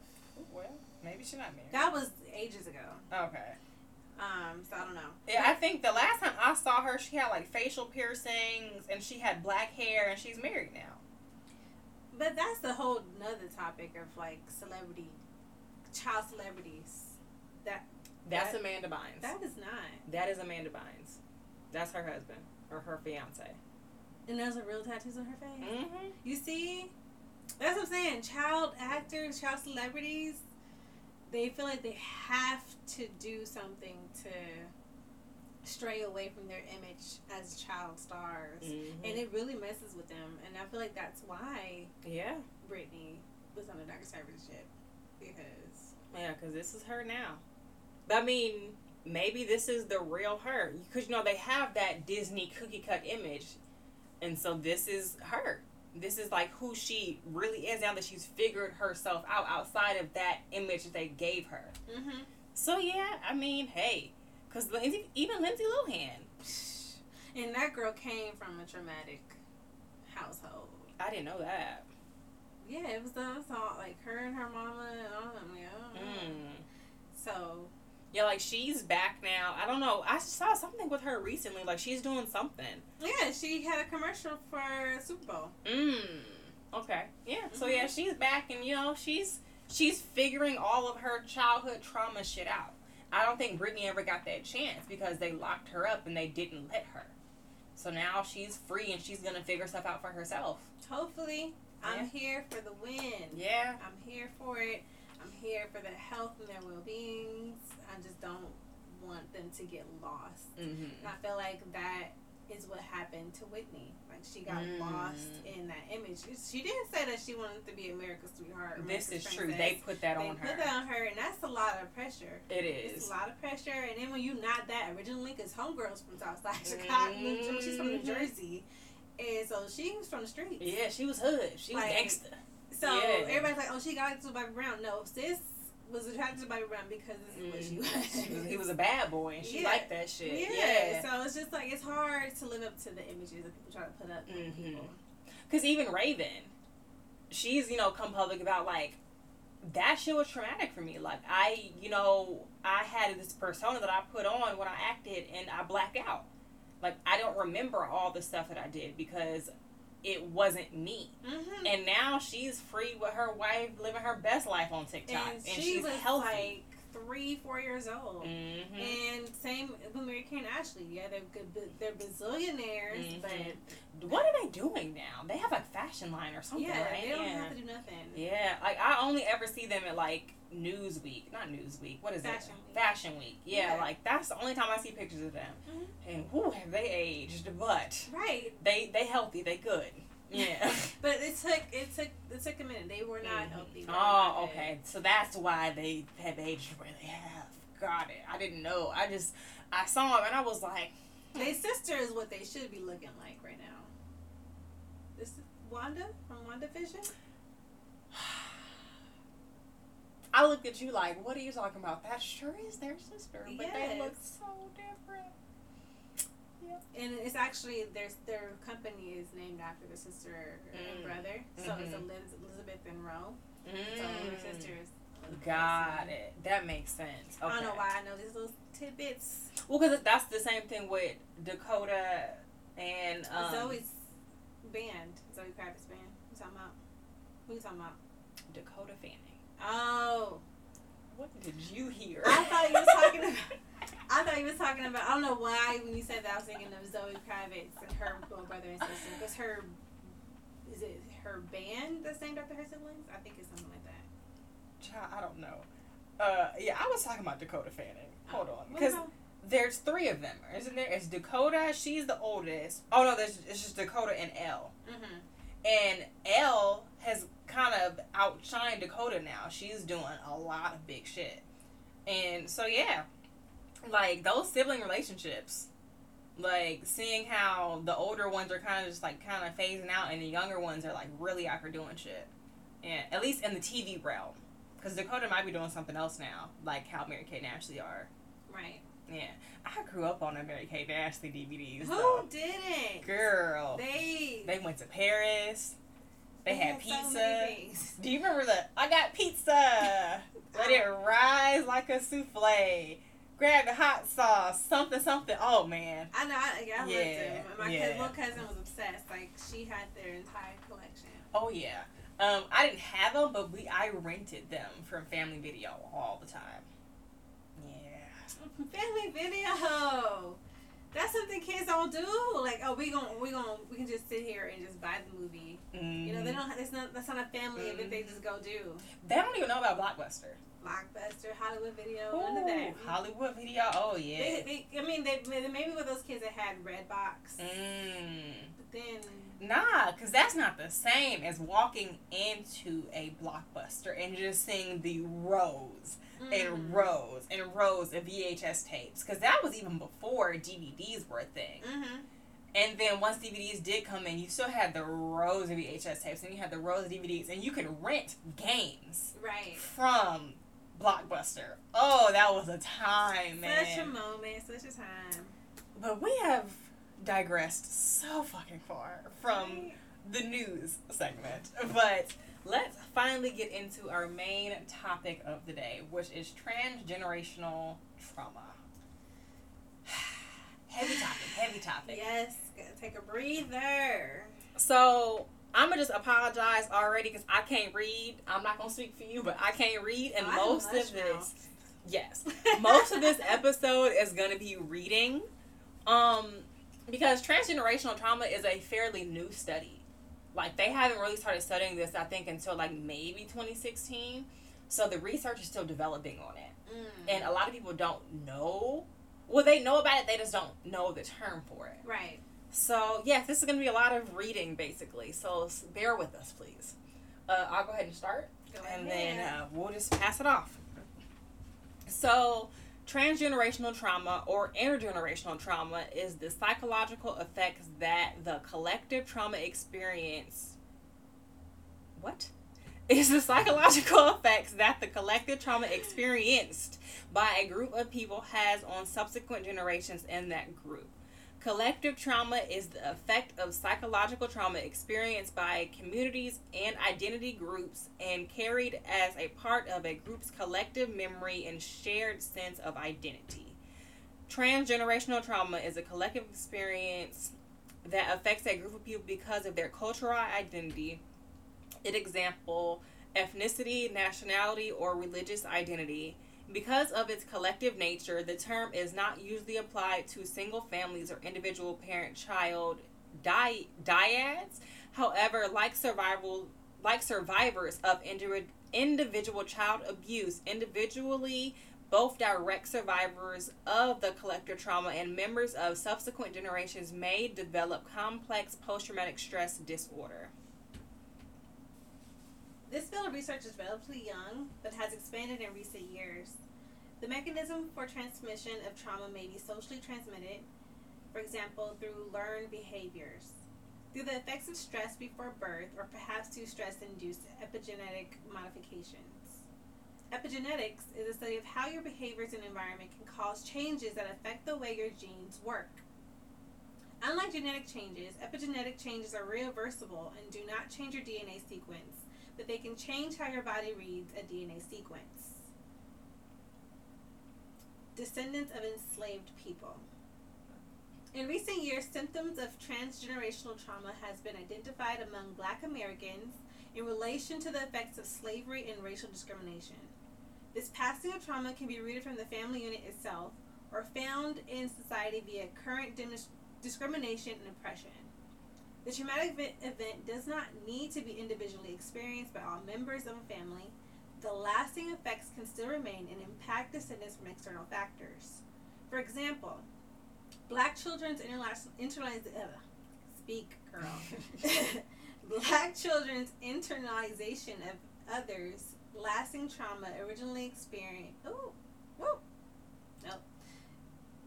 Well, maybe she's not married. That was ages ago. Okay. Um, so I don't know. Yeah, I think the last time I saw her, she had like facial piercings and she had black hair, and she's married now. But that's the whole another topic of like celebrity, child celebrities. That That's That- Amanda Bynes. that is not. that is Amanda Bynes. That's her husband or her fiance. And there's a real tattoos on her face. Mm-hmm. You see, that's what I'm saying. Child actors, child celebrities, they feel like they have to do something to stray away from their image as child stars. Mm-hmm. And it really messes with them. And I feel like that's why yeah, Britney was on the dark conservatorship. Because yeah, because this is her now. I mean, maybe this is the real her because you know they have that Disney cookie cut image, and so this is her. This is like who she really is now that she's figured herself out outside of that image that they gave her. mm-hmm. So yeah, I mean, hey, because even Lindsay Lohan, And that girl came from a traumatic household. I didn't know that. Yeah, it was, was all like her and her mama and all of them. Yeah. Mm. So Yeah, like she's back now. I don't know. I saw something with her recently. Like she's doing something. Yeah, she had a commercial for Super Bowl. Mm. Okay. Yeah. So yeah, she's back, and you know she's she's figuring all of her childhood trauma shit out. I don't think Britney ever got that chance because they locked her up and they didn't let her. So now she's free and she's gonna figure stuff out for herself. Hopefully, I'm here for the win. Yeah. I'm here for it. I'm here for their health and their well beings. I just don't want them to get lost. Mm-hmm. And I feel like that is what happened to Whitney. Like she got Mm. lost in that image. She didn't say that she wanted to be America's sweetheart. This America's is true. They put that They on put her. that on her, and that's a lot of pressure. It It's a lot of pressure, and then when you not that originally, because homegirls from Southside Chicago, she's from New Mhm. Jersey, and so she was from the streets. Yeah, she was hood. She was Like, gangster. So Yeah. everybody's like, "Oh, she got into Bobby Brown." No, sis was attracted to Bobby Brown because this is what she was. Mm. She was, he was a bad boy, and she Yeah. liked that shit. Yeah. Yeah. So it's just like it's hard to live up to the images that people try to put up Mhm. people. Because even Raven, she's, you know, come public about, like, that shit was traumatic for me. Like, I, you know, I had this persona that I put on when I acted and I blacked out. Like, I don't remember all the stuff that I did because it wasn't me. Mm-hmm. And now she's free with her wife, living her best life on TikTok. And, And, she she's healthy. like three, four years old. hmm And same with Mary Kate and Ashley. Yeah, they're good. They're bazillionaires, Mhm. but What are they doing now? They have a fashion line or something, yeah, right? they don't yeah. have to do nothing. Yeah, like I only ever see them at like Newsweek, not Newsweek. What is Fashion it? Week. Fashion Week. Yeah, Yeah. like that's the only time I see pictures of them. Mhm. And who have they aged? But Right. they they healthy. They good. Yeah. But it took it took it took a minute. They were not Mhm. healthy. They Oh, okay. So that's why they have aged where they have. Got it. I didn't know. I just I saw them and I was like, Their sister is what they should be looking like right now. This is Wanda from WandaVision. I looked at you like, what are you talking about? That sure is their sister, but they look so different. And it's actually their their company is named after the sister and Mm. brother. So it's Mhm. Eliz- Elizabeth and Roe. So her sisters. sister is. Got it. That makes sense. Okay. I don't know why I know these little tidbits. Well, because that's the same thing with Dakota and um, Zoe's band, Zoe Kravitz band. Who you talking about? Who you talking about? Dakota Fanning. Oh, What did you hear? I thought you was talking about. I thought you was talking about. I don't know why when you said that I was thinking of Zoe Kravitz and her little brother and sister. Because her, is it her band that's named after her siblings? I think it's something like that. Child, I don't know. Uh, yeah, I was talking about Dakota Fanning. Hold on, because there's three of them, isn't there? It's Dakota. She's the oldest. Oh no, there's it's just Dakota and Elle. Mhm. And Elle has kind of outshined Dakota now. She's doing a lot of big shit. And so yeah, like those sibling relationships, like seeing how the older ones are kind of just like kind of phasing out, and the younger ones are like really out here doing shit. And at least in the TV realm, because Dakota might be doing something else now, like how Mary Kate and Ashley are. Right. Yeah, I grew up on the Mary Kate and Ashley DVDs. Who though. didn't? Girl, They. they went to Paris. They had so pizza. things. Do you remember the I got pizza? Let it rise like a souffle. Grab the hot sauce, something, something. Oh man. I know. I, I loved Yeah, them. My yeah. cousin, little cousin was obsessed. Like she had their entire collection. Oh yeah. Um, I didn't have them, but we I rented them from Family Video all the time. Yeah. Family video. That's something kids don't do. Like, oh, we gon' we gon' we can just sit here and just buy the movie. You know, they don't. It's not. That's not a family event. They just go do They don't even know about Blockbuster. Blockbuster, Hollywood Video, none of that. Hollywood Video. Oh yeah. They, they, I mean, they maybe with those kids that had Redbox, Mm. Then Nah, because that's not the same as walking into a blockbuster and just seeing the rows and mm, rows and rows of VHS tapes. Because that was even before DVDs were a thing. mhm. And then once DVDs did come in, you still had the rows of VHS tapes and you had the rows of DVDs, and you could rent games right. from Blockbuster. Oh, that was a time, man. Such a moment, such a time. But we have digressed so fucking far from the news segment. But let's finally get into our main topic of the day, which is transgenerational trauma. heavy topic, heavy topic. Yes, gotta take a breather. So I'm gonna just apologize already because I can't read. I'm not gonna speak for you, but I can't read, and most of this, mouth. yes, most of this episode is gonna be reading, um, because transgenerational trauma is a fairly new study. Like they haven't really started studying this, I think, until like maybe 2016. So the research is still developing on it, Mm. and a lot of people don't know. Well, they know about it, they just don't know the term for it. right. So, yeah, this is going to be a lot of reading, basically. So, bear with us, please. Uh, I'll go ahead and start, Go and ahead. then uh, we'll just pass it off. So, transgenerational trauma or intergenerational trauma is the psychological effects that the collective trauma experience. What? Is the psychological effects that the collective trauma experienced by a group of people has on subsequent generations in that group. Collective trauma is the effect of psychological trauma experienced by communities and identity groups and carried as a part of a group's collective memory and shared sense of identity. Transgenerational trauma is a collective experience that affects a group of people because of their cultural identity, an example, ethnicity, nationality, or religious identity. Because of its collective nature, the term is not usually applied to single families or individual parent child di- dyads. However, like survival like survivors of indi- individual child abuse, individually both direct survivors of the collective trauma and members of subsequent generations may develop complex post traumatic stress disorder. This field of research is relatively young, but has expanded in recent years. The mechanism for transmission of trauma may be socially transmitted, for example, through learned behaviors, through the effects of stress before birth, or perhaps through stress induced epigenetic modifications. Epigenetics is a study of how your behaviors and environment can cause changes that affect the way your genes work. Unlike genetic changes, epigenetic changes are reversible and do not change your DNA sequence but they can change how your body reads a DNA sequence. Descendants of enslaved people. In recent years, symptoms of transgenerational trauma has been identified among black Americans in relation to the effects of slavery and racial discrimination. This passing of trauma can be rooted from the family unit itself or found in society via current dimis- discrimination and oppression. The traumatic event, event does not need to be individually experienced by all members of a family. The lasting effects can still remain and impact descendants from external factors. For example, black children's internalized uh, speak girl. black children's internalization of others lasting trauma originally experienced. Oh. Nope.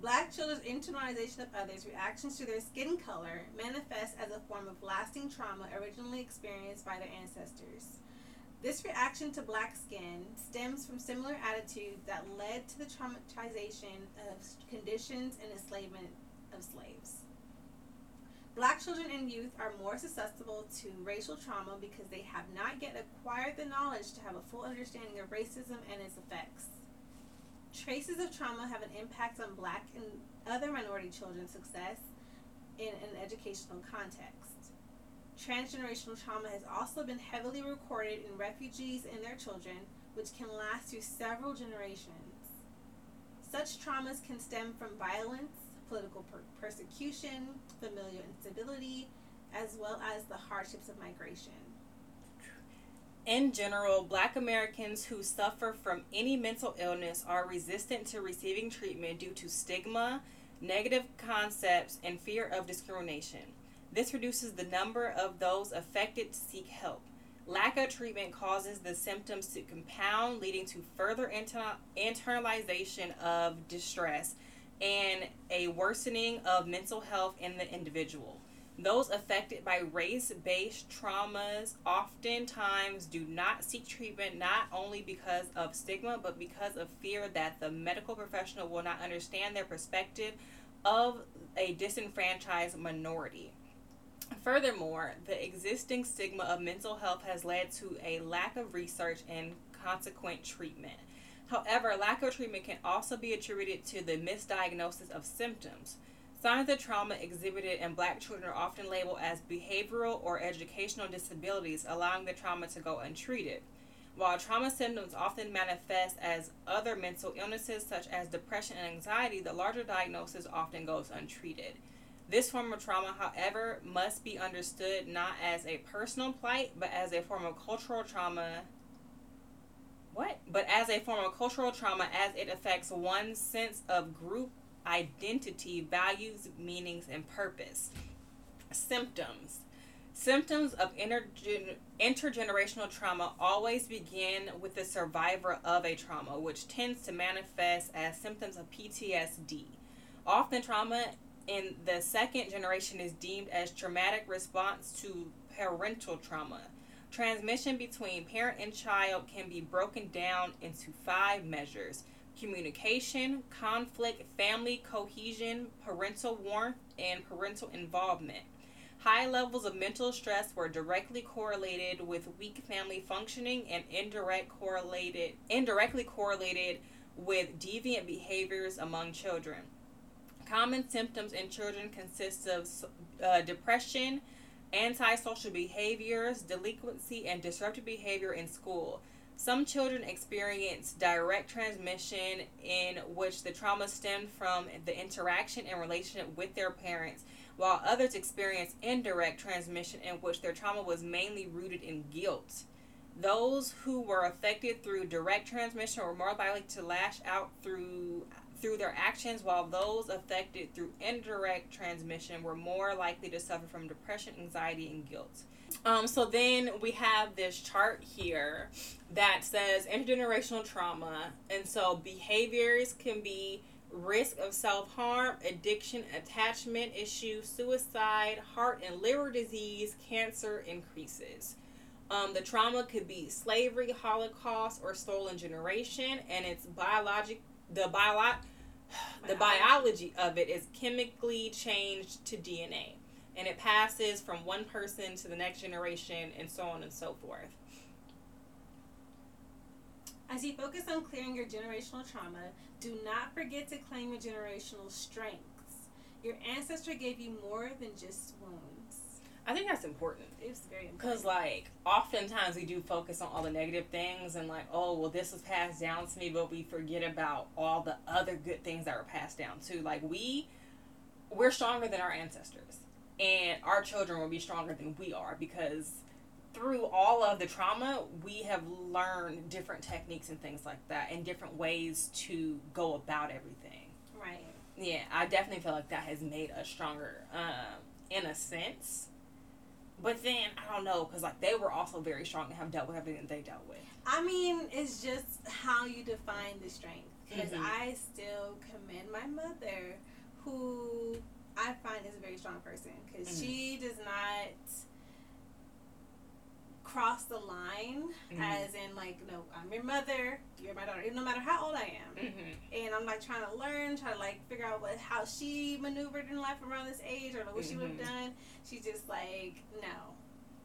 Black children's internalization of others' reactions to their skin color manifest as a form of lasting trauma originally experienced by their ancestors. This reaction to black skin stems from similar attitudes that led to the traumatization of conditions and enslavement of slaves. Black children and youth are more susceptible to racial trauma because they have not yet acquired the knowledge to have a full understanding of racism and its effects. Traces of trauma have an impact on black and other minority children's success in an educational context. Transgenerational trauma has also been heavily recorded in refugees and their children, which can last through several generations. Such traumas can stem from violence, political per- persecution, familial instability, as well as the hardships of migration. In general, black Americans who suffer from any mental illness are resistant to receiving treatment due to stigma, negative concepts, and fear of discrimination. This reduces the number of those affected to seek help. Lack of treatment causes the symptoms to compound, leading to further inter- internalization of distress and a worsening of mental health in the individual. Those affected by race based traumas oftentimes do not seek treatment not only because of stigma, but because of fear that the medical professional will not understand their perspective of a disenfranchised minority. Furthermore, the existing stigma of mental health has led to a lack of research and consequent treatment. However, lack of treatment can also be attributed to the misdiagnosis of symptoms. Signs of trauma exhibited in black children are often labeled as behavioral or educational disabilities, allowing the trauma to go untreated. While trauma symptoms often manifest as other mental illnesses such as depression and anxiety, the larger diagnosis often goes untreated. This form of trauma, however, must be understood not as a personal plight, but as a form of cultural trauma. What? But as a form of cultural trauma as it affects one's sense of group identity, values, meanings, and purpose. Symptoms. Symptoms of intergen- intergenerational trauma always begin with the survivor of a trauma, which tends to manifest as symptoms of PTSD. Often, trauma in the second generation is deemed as traumatic response to parental trauma. Transmission between parent and child can be broken down into five measures communication, conflict, family cohesion, parental warmth, and parental involvement. High levels of mental stress were directly correlated with weak family functioning and indirect correlated indirectly correlated with deviant behaviors among children. Common symptoms in children consist of uh, depression, antisocial behaviors, delinquency, and disruptive behavior in school. Some children experience direct transmission in which the trauma stemmed from the interaction and relationship with their parents while others experience indirect transmission in which their trauma was mainly rooted in guilt. Those who were affected through direct transmission were more likely to lash out through through their actions, while those affected through indirect transmission were more likely to suffer from depression, anxiety, and guilt. Um, so then we have this chart here that says intergenerational trauma, and so behaviors can be risk of self harm, addiction, attachment issues, suicide, heart and liver disease, cancer increases. Um, the trauma could be slavery, Holocaust, or stolen generation, and it's biologic. The bio, the biology of it is chemically changed to DNA, and it passes from one person to the next generation, and so on and so forth. As you focus on clearing your generational trauma, do not forget to claim your generational strengths. Your ancestor gave you more than just wounds. I think that's important. It's very important. Because, like, oftentimes we do focus on all the negative things and, like, oh, well, this was passed down to me, but we forget about all the other good things that were passed down, too. Like, we, we're stronger than our ancestors. And our children will be stronger than we are because through all of the trauma, we have learned different techniques and things like that and different ways to go about everything. Right. Yeah, I definitely feel like that has made us stronger um, in a sense. But then, I don't know, because like they were also very strong and have dealt with everything they dealt with. I mean, it's just how you define the strength. Because Mhm. I still commend my mother, who I find is a very strong person. Because Mhm. she does not cross the line, Mhm. as in, like, no, I'm your mother, you're my daughter, no matter how old I am. Mm-hmm. And I'm like trying to learn, trying to like figure out what how she maneuvered in life around this age or like, what she would have Mhm. done. She's just like, no.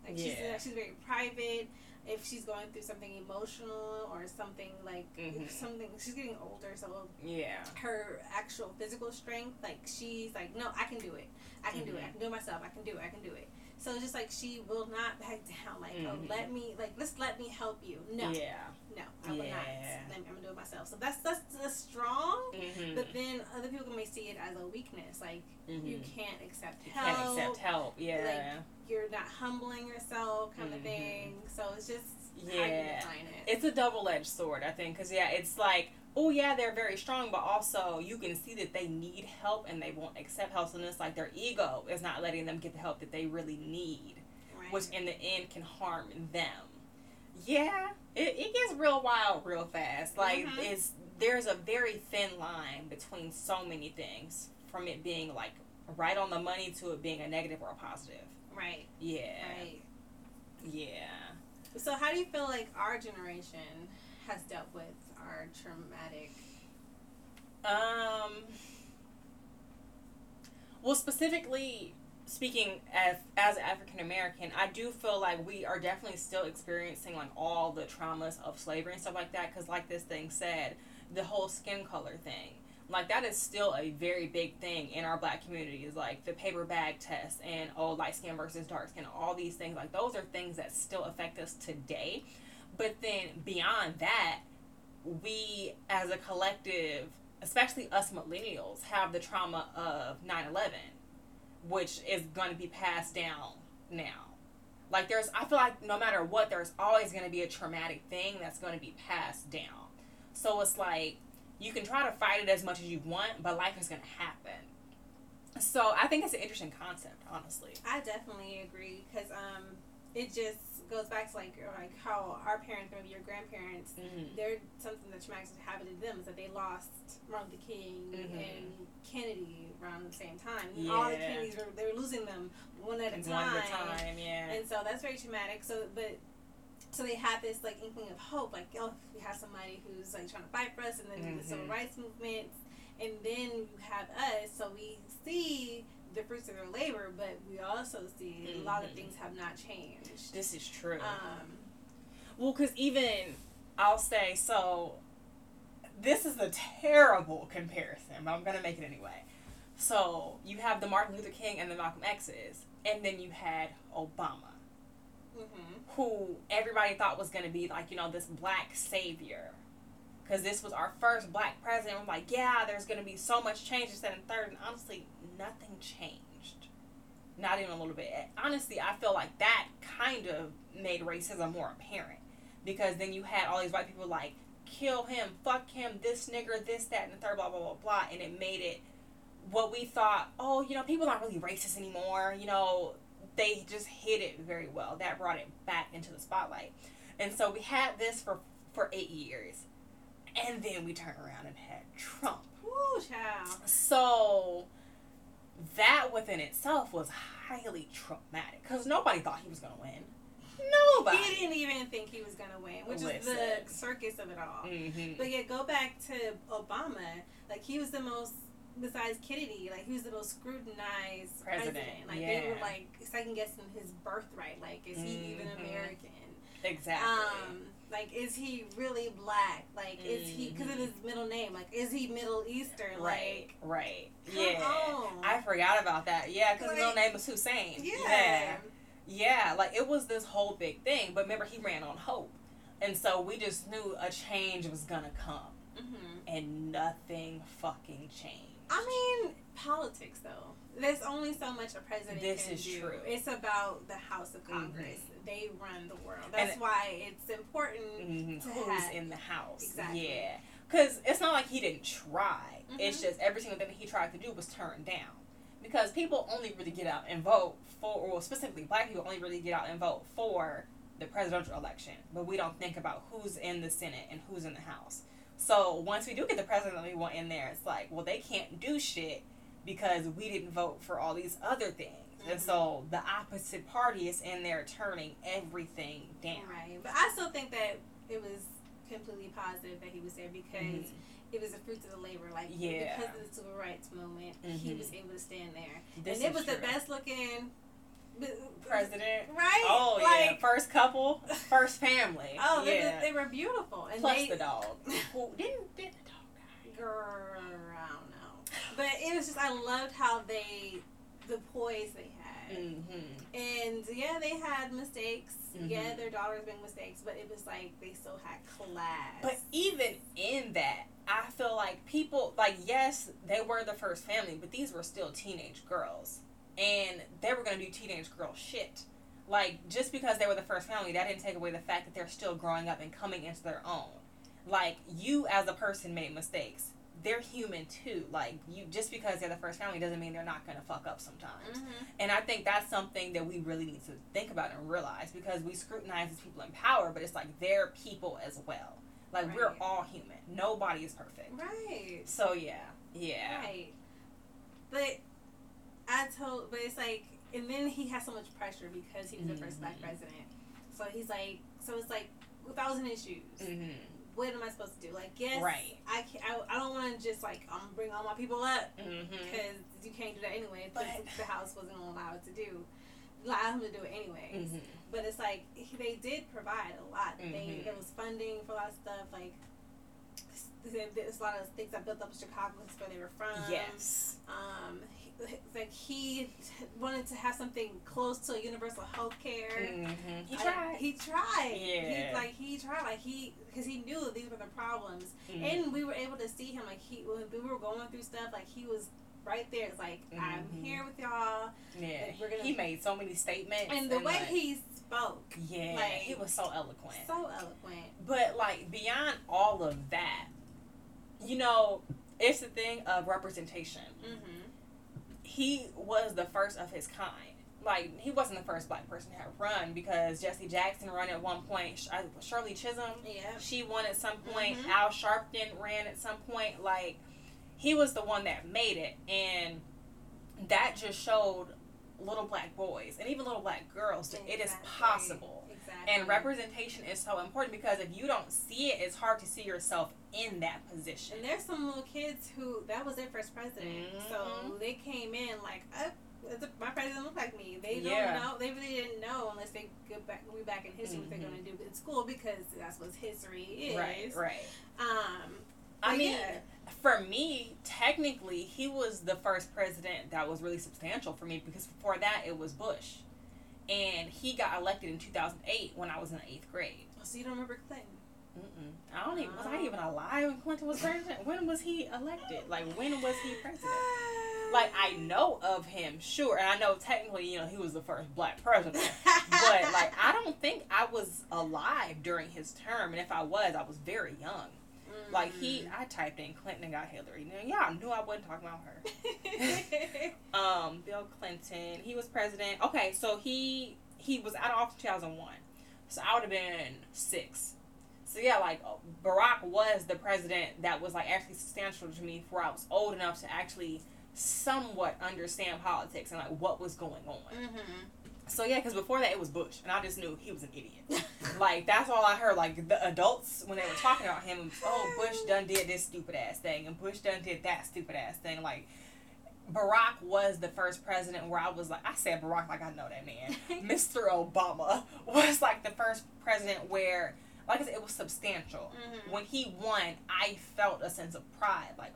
Like she's, Yeah. she's very private. If she's going through something emotional or something like Mhm. something, she's getting older, so Yeah. her actual physical strength, like she's like, no, I can do it. I can do it. I can do it myself. I can do it. I can do it. So it's just like she will not back down. Like, oh, Mhm. let me like let's let me help you. No, Yeah. no, I will not. Yeah. Let me, I'm gonna do it myself. So that's that's, that's strong. Mm-hmm. But then other people may see it as a weakness. Like you Mhm. can't accept You help. can't accept help. Yeah. You're not humbling yourself, kind of thing. So it's just you Yeah. it. It's a double edged sword, I think, because yeah, it's like, oh yeah, they're very strong, but also you can see that they need help and they won't accept help. So it's like their ego is not letting them get the help that they really need, right. which in the end can harm them. Yeah, it, it gets real wild real fast. Like Mhm. it's there's a very thin line between so many things, from it being like right on the money to it being a negative or a positive. right. Yeah, Right. yeah. So how do you feel like our generation has dealt with our traumatic? Um. Well, specifically, speaking as as African American, I do feel like we are definitely still experiencing like all the traumas of slavery and stuff like that. Because like this thing said, the whole skin color thing, like that is still a very big thing in our black communities. Like the paper bag test and oh light skin versus dark skin, all these things. Like those are things that still affect us today. But then beyond that, we as a collective, especially us millennials, have the trauma of 9/11 which is going to be passed down now. Like there's, I feel like no matter what, there's always going to be a traumatic thing that's going to be passed down. So it's like you can try to fight it as much as you want, but life is going to happen. So I think it's an interesting concept, honestly. I definitely agree because um, it just goes back to like like how our parents, maybe your grandparents, Mm-hmm. they're something that traumatic happened to them is that they lost Martin Luther King Mhm. and Kennedy around the same time. And All the Yeah. Kennedys were they were losing them one at a time. One at a time, yeah. And so that's very traumatic. So, but so they had this like inkling of hope, like oh, we have somebody who's like trying to fight for us, and then the civil Mhm. rights movement, and then you have us. So we see the fruits of their labor, but we also see a lot of Mhm. things have not changed. This is true. Um, Well, because even I'll say so. This is a terrible comparison, but I'm gonna make it anyway. So you have the Martin Luther King and the Malcolm X's, and then you had Obama, mhm. Who everybody thought was gonna be like you know this black savior, because this was our first black president. I'm like, yeah, there's gonna be so much change. This, that, and third, and honestly, nothing changed. Not even a little bit. Honestly, I feel like that kind of made racism more apparent because then you had all these white people like kill him, fuck him, this nigger, this, that, and the third, blah, blah, blah, blah, and it made it what we thought, oh, you know, people aren't really racist anymore, you know, they just hid it very well. That brought it back into the spotlight. And so we had this for, for eight years. And then we turned around and had Trump. Woo, child. So that within itself was highly traumatic because nobody thought he was going to win. Nobody. He didn't even think he was gonna win, which is the circus of it all. Mm-hmm. But yeah, go back to Obama. Like he was the most, besides Kennedy, like he was the most scrutinized President, president. Like they were like second guessing his birthright. Like is he even Mhm. American? Exactly. Um, like is he really black? Like is he because of Mhm. his middle name? Like is he Middle Eastern? right. Right. Yeah. on. I forgot about that. Yeah, because his middle name was Hussein. yeah. yeah. Yeah, like it was this whole big thing. But remember, he ran on hope. And so we just knew a change was going to come. hmm And nothing fucking changed. I mean, politics though. There's only so much a president This can is do. true. It's about the House of Congress. Mhm. They run the world. That's why it's important. Mhm. to Who's have- in the house? Exactly. Yeah, because it's not like he didn't try. It's Mhm. just every single thing that he tried to do was turned down. Because people only really get out and vote for, or specifically black people only really get out and vote for the presidential election, but we don't think about who's in the Senate and who's in the House. So once we do get the president that we want in there, it's like, well, they can't do shit because we didn't vote for all these other things. And so the opposite party is in there turning everything down. Right. But I still think that it was completely positive that he was there because Mhm. it was the fruits of the labor. Like Yeah. because of the civil rights movement, he Mhm. was able to stand there, This and it was the best looking president. Right. Oh yeah, first couple, first family. Oh, they, yeah. they were beautiful, and Plus they the dog. Who didn't did the dog die? Girl, I don't know. But it was just I loved how they the poise they had. Mm-hmm. And yeah, they had mistakes. Yeah, Mhm. their daughters made mistakes, but it was like they still had class. But even in that, I feel like people like yes, they were the first family, but these were still teenage girls, and they were gonna do teenage girl shit. Like just because they were the first family, that didn't take away the fact that they're still growing up and coming into their own. Like you as a person made mistakes. They're human too. Like you, just because they're the first family doesn't mean they're not gonna fuck up sometimes. Mhm. And I think that's something that we really need to think about and realize because we scrutinize these people in power, but it's like they're people as well. Like we're all human. Nobody is perfect. right, So yeah, yeah. right. But I told, but it's like, and then he has so much pressure because he was the first black president. So he's like, so it's like a thousand issues. hmm what am I supposed to do? Like, yes, Right. I can I, I don't want to just like I'm gonna bring all my people up Mm-hmm. because you can't do that anyway. But- the house wasn't gonna allow it to do, allow him to do it anyways. Mm-hmm. But it's like he- they did provide a lot. They Mhm. there was funding for a lot of stuff. Like there's a lot of things that built up in Chicago. Where they were from. Yes. Um, like he wanted to have something close to universal health care. Mm-hmm. He I- tried. he tried. Yeah. He, like he tried. Like he, because he knew that these were the problems, Mhm. and we were able to see him. Like he, when we were going through stuff, like he was right there. It's like I'm Mhm. here with y'all, yeah. like, we're gonna- he made so many statements. and the way like, he spoke, Yeah, like, he was so eloquent. so eloquent. But like beyond all of that, you know, it's the thing of representation. Mm-hmm. He was the first of his kind. Like he wasn't the first black person to have run because Jesse Jackson ran at one point. Shirley Chisholm, Yeah. she won at some point. Mhm. Al Sharpton ran at some point. Like he was the one that made it, and that just showed little black boys and even little black girls that it is possible. And representation is so important because if you don't see it, it's hard to see yourself in that position. And there's some little kids who that was their first president, so Mhm. they came in like, uh, my president looked like me. They Yeah. don't know. They really didn't know unless they go back, go back in history what they're Mhm. going to do in school because that's what history is. Right, right. Um, I mean, yeah. for me, technically, he was the first president that was really substantial for me because before that, it was Bush. And he got elected in 2008 when I was in the eighth grade. Oh, so you don't remember Clinton? Mm-mm. I don't even, was I Oh. even alive when Clinton was president? when was he elected? Like, when was he president? Like, I know of him, sure. And I know technically, you know, he was the first black president. but like I don't think I was alive during his term, and if I was, I was very young. Like he, Mm. I typed in Clinton and got Hillary. Now, yeah, I knew I wasn't talking about her. Mm. Um, Bill Clinton, he was president. Okay, so he he was out of office two thousand one, so I would have been six. So yeah, like uh, Barack was the president that was like actually substantial to me, before I was old enough to actually somewhat understand politics and like what was going on. Mhm. So yeah, because before that it was Bush, and I just knew he was an idiot. like that's all I heard. Like the adults when they were talking about him, oh Bush done did this stupid ass thing, and Bush done did that stupid ass thing. Like Barack was the first president where I was like, I said Barack like I know that man. Mr. Obama was like the first president where, like I said, it was substantial. Mhm. When he won, I felt a sense of pride, like,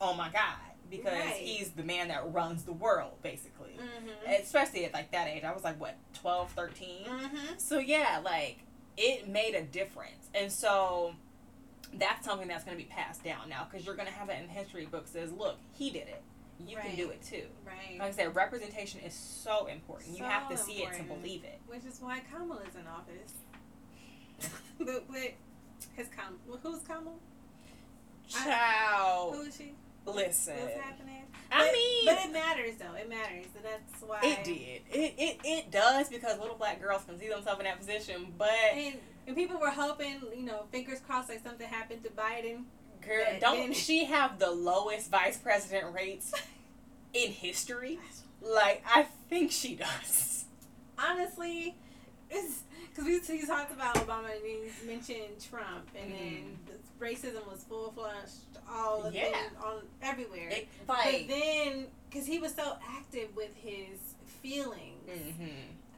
oh my god, because Right. he's the man that runs the world, basically Mhm. especially at like that age i was like what 12 13 Mhm. so yeah like it made a difference and so that's something that's going to be passed down now because you're going to have it in history books says look he did it you can do it too Right. like i said representation is so important you have to see it to believe it Which is why kamala Kamala's in office. but but his Kam who's Kamala? Child Who is she? Listen What's happening? i But- mean but it matters though. It matters, and that's why it did it, it it does because little black girls can see themselves in that position but And and people were hoping, you know, fingers crossed, like something happened to Biden. Girl, that don't then- she have the lowest vice president rates in history? Like, I think she does. Honestly, it's because we he talked about Obama and he mentioned Trump, and then the racism was full flushed all of. Yeah. on everywhere. It, but then, because he was so active with his feelings, mm-hmm,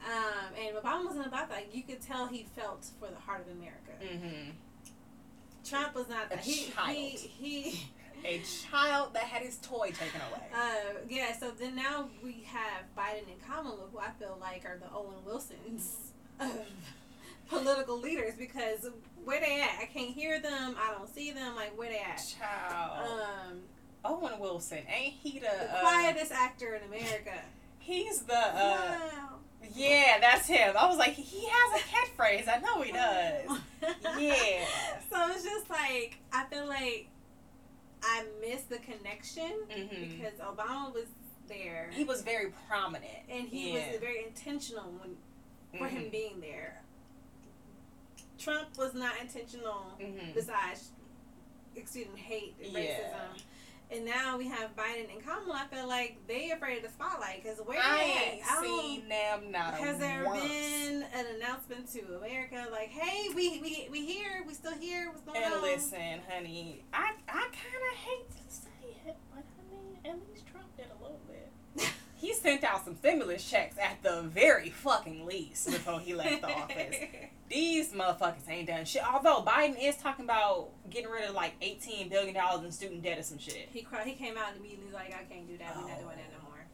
um, and Obama wasn't about that. You could tell he felt for the heart of America. mm-hmm. Trump was not A that. He, child. he he A child that had his toy taken away. Uh, yeah, so then now we have Biden and Kamala, who I feel like are the Owen Wilsons of political leaders because where they at? I can't hear them. I don't see them. Like where they at? Child. Um, Owen Wilson, ain't he the, the uh, quietest actor in America. He's the, uh, wow. yeah, that's him. I was like, he has a catchphrase. I know he does. Yeah. So it's just like I feel like I miss the connection Mm-hmm. because Obama was there He was very prominent. and he yeah. was very intentional when for him Mhm. being there. Trump was not intentional Mhm. besides exuding hate and Yeah. racism. And now we have Biden and Kamala. I feel like they afraid of the spotlight because where I they ain't? I seen them not Has there once. been an announcement to America like, "Hey, we we we here, we still here, what's going And on?" listen, honey, I I kind of hate to say it, but I mean, at least Trump did a little bit. He sent out some stimulus checks at the very fucking least before he left the office. These motherfuckers ain't done shit. Although Biden is talking about getting rid of like eighteen billion dollars in student debt or some shit. he cried. He came out immediately like, "I can't do that. We're not Oh. doing that no more."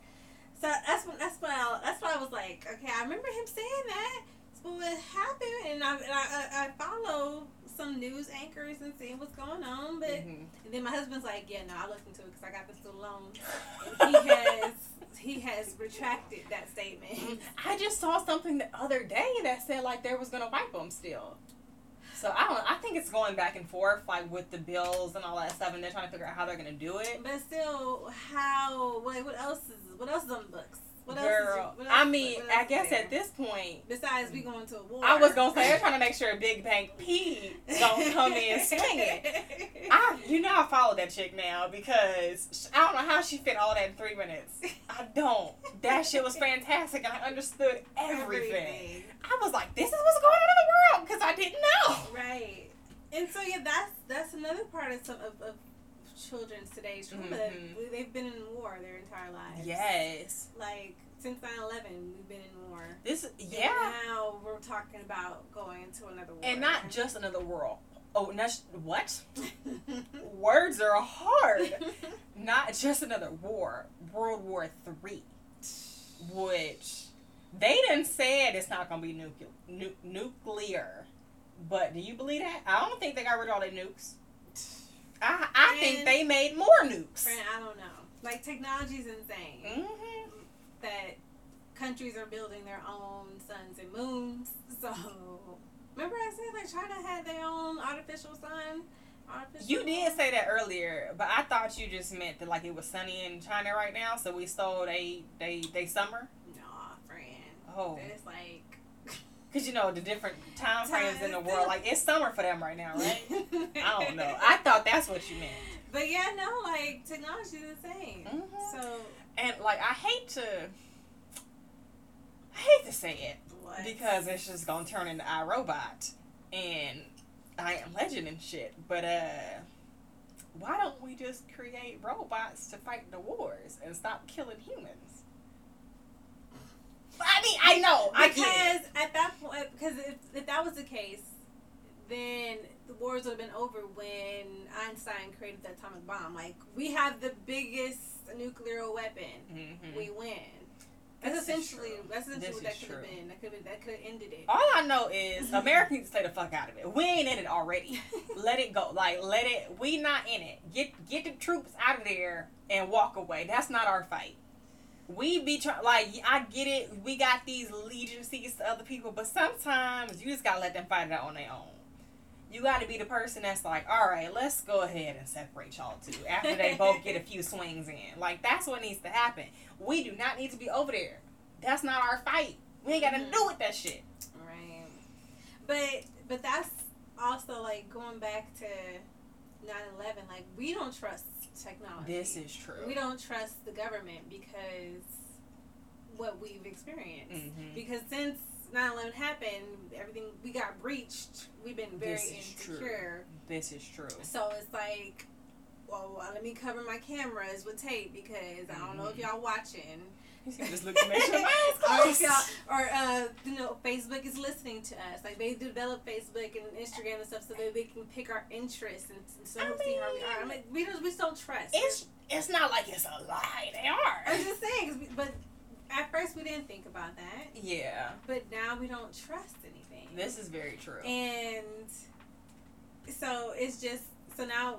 So that's when that's when I, that's why I was like, okay, I remember him saying that. So what happened? And I and I, I, I follow some news anchors and seeing what's going on, but. Mhm. And then my husband's like, yeah, no, I looked to it because I got this student loan. And he has he has retracted that statement. Mm-hmm. I just saw something the other day that said like they was gonna wipe them still. So I don't. I think it's going back and forth like with the bills and all that stuff, and they're trying to figure out how they're gonna do it. But still, how? What, what else is? What else is on the books? What Girl, what I mean, I guess there? at this point, Besides, we going to a war. I was gonna say they're trying to make sure Big Bang P don't come in swinging. I, you know, I follow that chick now because I don't know how she fit all that in three minutes. I don't. That shit was fantastic, and I understood everything. I was like, this is what's going on in the world because I didn't know. Right. And so yeah, that's that's another part of some of, of children's today's trauma. Mhm. They've been in war their entire lives. Yes. Like since 9-11, we've been in war. This, And yeah. now we're talking about going into another war. And not just another world. Oh, not, what? Words are hard. Not just another war. World War Three, which they didn't said it's not gonna be nuclear. Nu- nuclear, but do you believe that? I don't think they got rid of all their nukes. I I think they made more nukes. Friend, I don't know. Like technology's insane. hmm That countries are building their own suns and moons. So remember I said like China had their own artificial sun. Artificial You did say that earlier, but I thought you just meant that like it was sunny in China right now, so we stole they they they summer. Nah, friend. Oh, It's like because you know the different time frames in the world. Like it's summer for them right now, right? I don't know. I thought that's what you meant. But yeah, no, like technology's insane. Mhm. So And like I hate to, I hate to say it what? because it's just gonna turn into iRobot and I am Legend and shit. But uh, why don't we just create robots to fight the wars and stop killing humans? I mean, I know, I because get at that point, because if, if that was the case, then the wars would have been over when Einstein created the atomic bomb. Like we have the biggest nuclear weapon, Mhm. we win. That's This essentially that's essentially This what that is could have been. That could have that could have ended it. All I know is America needs to stay the fuck out of it. We ain't in it already. let it go. Like let it. We not in it. Get get the troops out of there and walk away. That's not our fight. We be trying. Like I get it. We got these allegiances to other people, but sometimes you just gotta let them fight it out on their own. You got to be the person that's like, all right, let's go ahead and separate y'all two after they both get a few swings in. Like that's what needs to happen. We do not need to be over there. That's not our fight. We ain't got to Mhm. do with that shit. Right. But but that's also like going back to 9-11, like we don't trust technology. This is true. we don't trust the government because what we've experienced. Mhm. Because since 9-11 happened, everything we got breached. We've been very This is true. insecure. This is true. So it's like, well, let me cover my cameras with tape because I don't know if Mhm. y'all watching. just look to make sure if close. y'all, or uh, you know, Facebook is listening to us. Like they develop Facebook and Instagram and stuff so that they can pick our interests and, and so I see how we are. I mean, we just we just don't trust. It's it's not like it's a lie. They are. I'm just saying, 'cause we, but at first we didn't think about that, Yeah, but now we don't trust anything. this is very true. and so it's just so now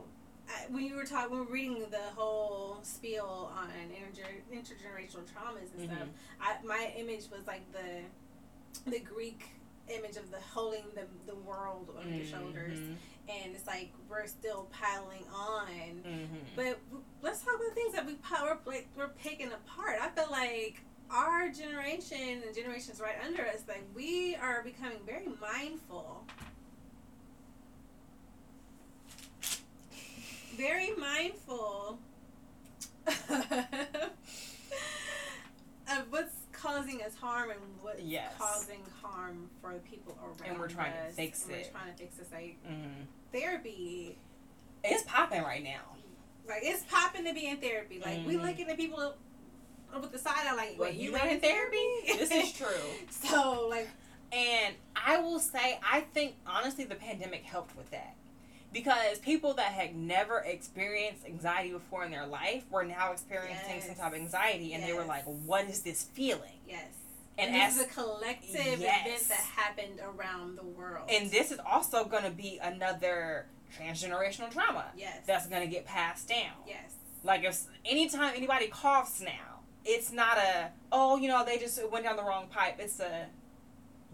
when you were talking, when we were reading the whole spiel on interger- intergenerational traumas and stuff, Mhm. I, my image was like the the Greek image of the holding the the world on your shoulders, Mhm. and it's like we're still piling on. Mhm. But w- let's talk about things that we we're like we're picking apart. I feel like our generation and generations right under us, like we are becoming very mindful. very mindful of what's causing us harm and what's yes. causing harm for the people around And we're trying us, to fix it. We're trying to fix this. Like mm. therapy, it's popping right now. Like it's popping to be in therapy. Like mm. we mm-hmm. looking at people with the side eye, like, wait, you, went in therapy? this is true. so like, and I will say, I think honestly, the pandemic helped with that because people that had never experienced anxiety before in their life were now experiencing some Yes. type of anxiety, and they were like, "What is this feeling?" yes. And, And, as this is a collective Yes. event that happened around the world. and this is also going to be another transgenerational trauma yes, that's going to get passed down. yes, Like if anytime anybody coughs now, it's not a oh you know they just went down the wrong pipe. It's a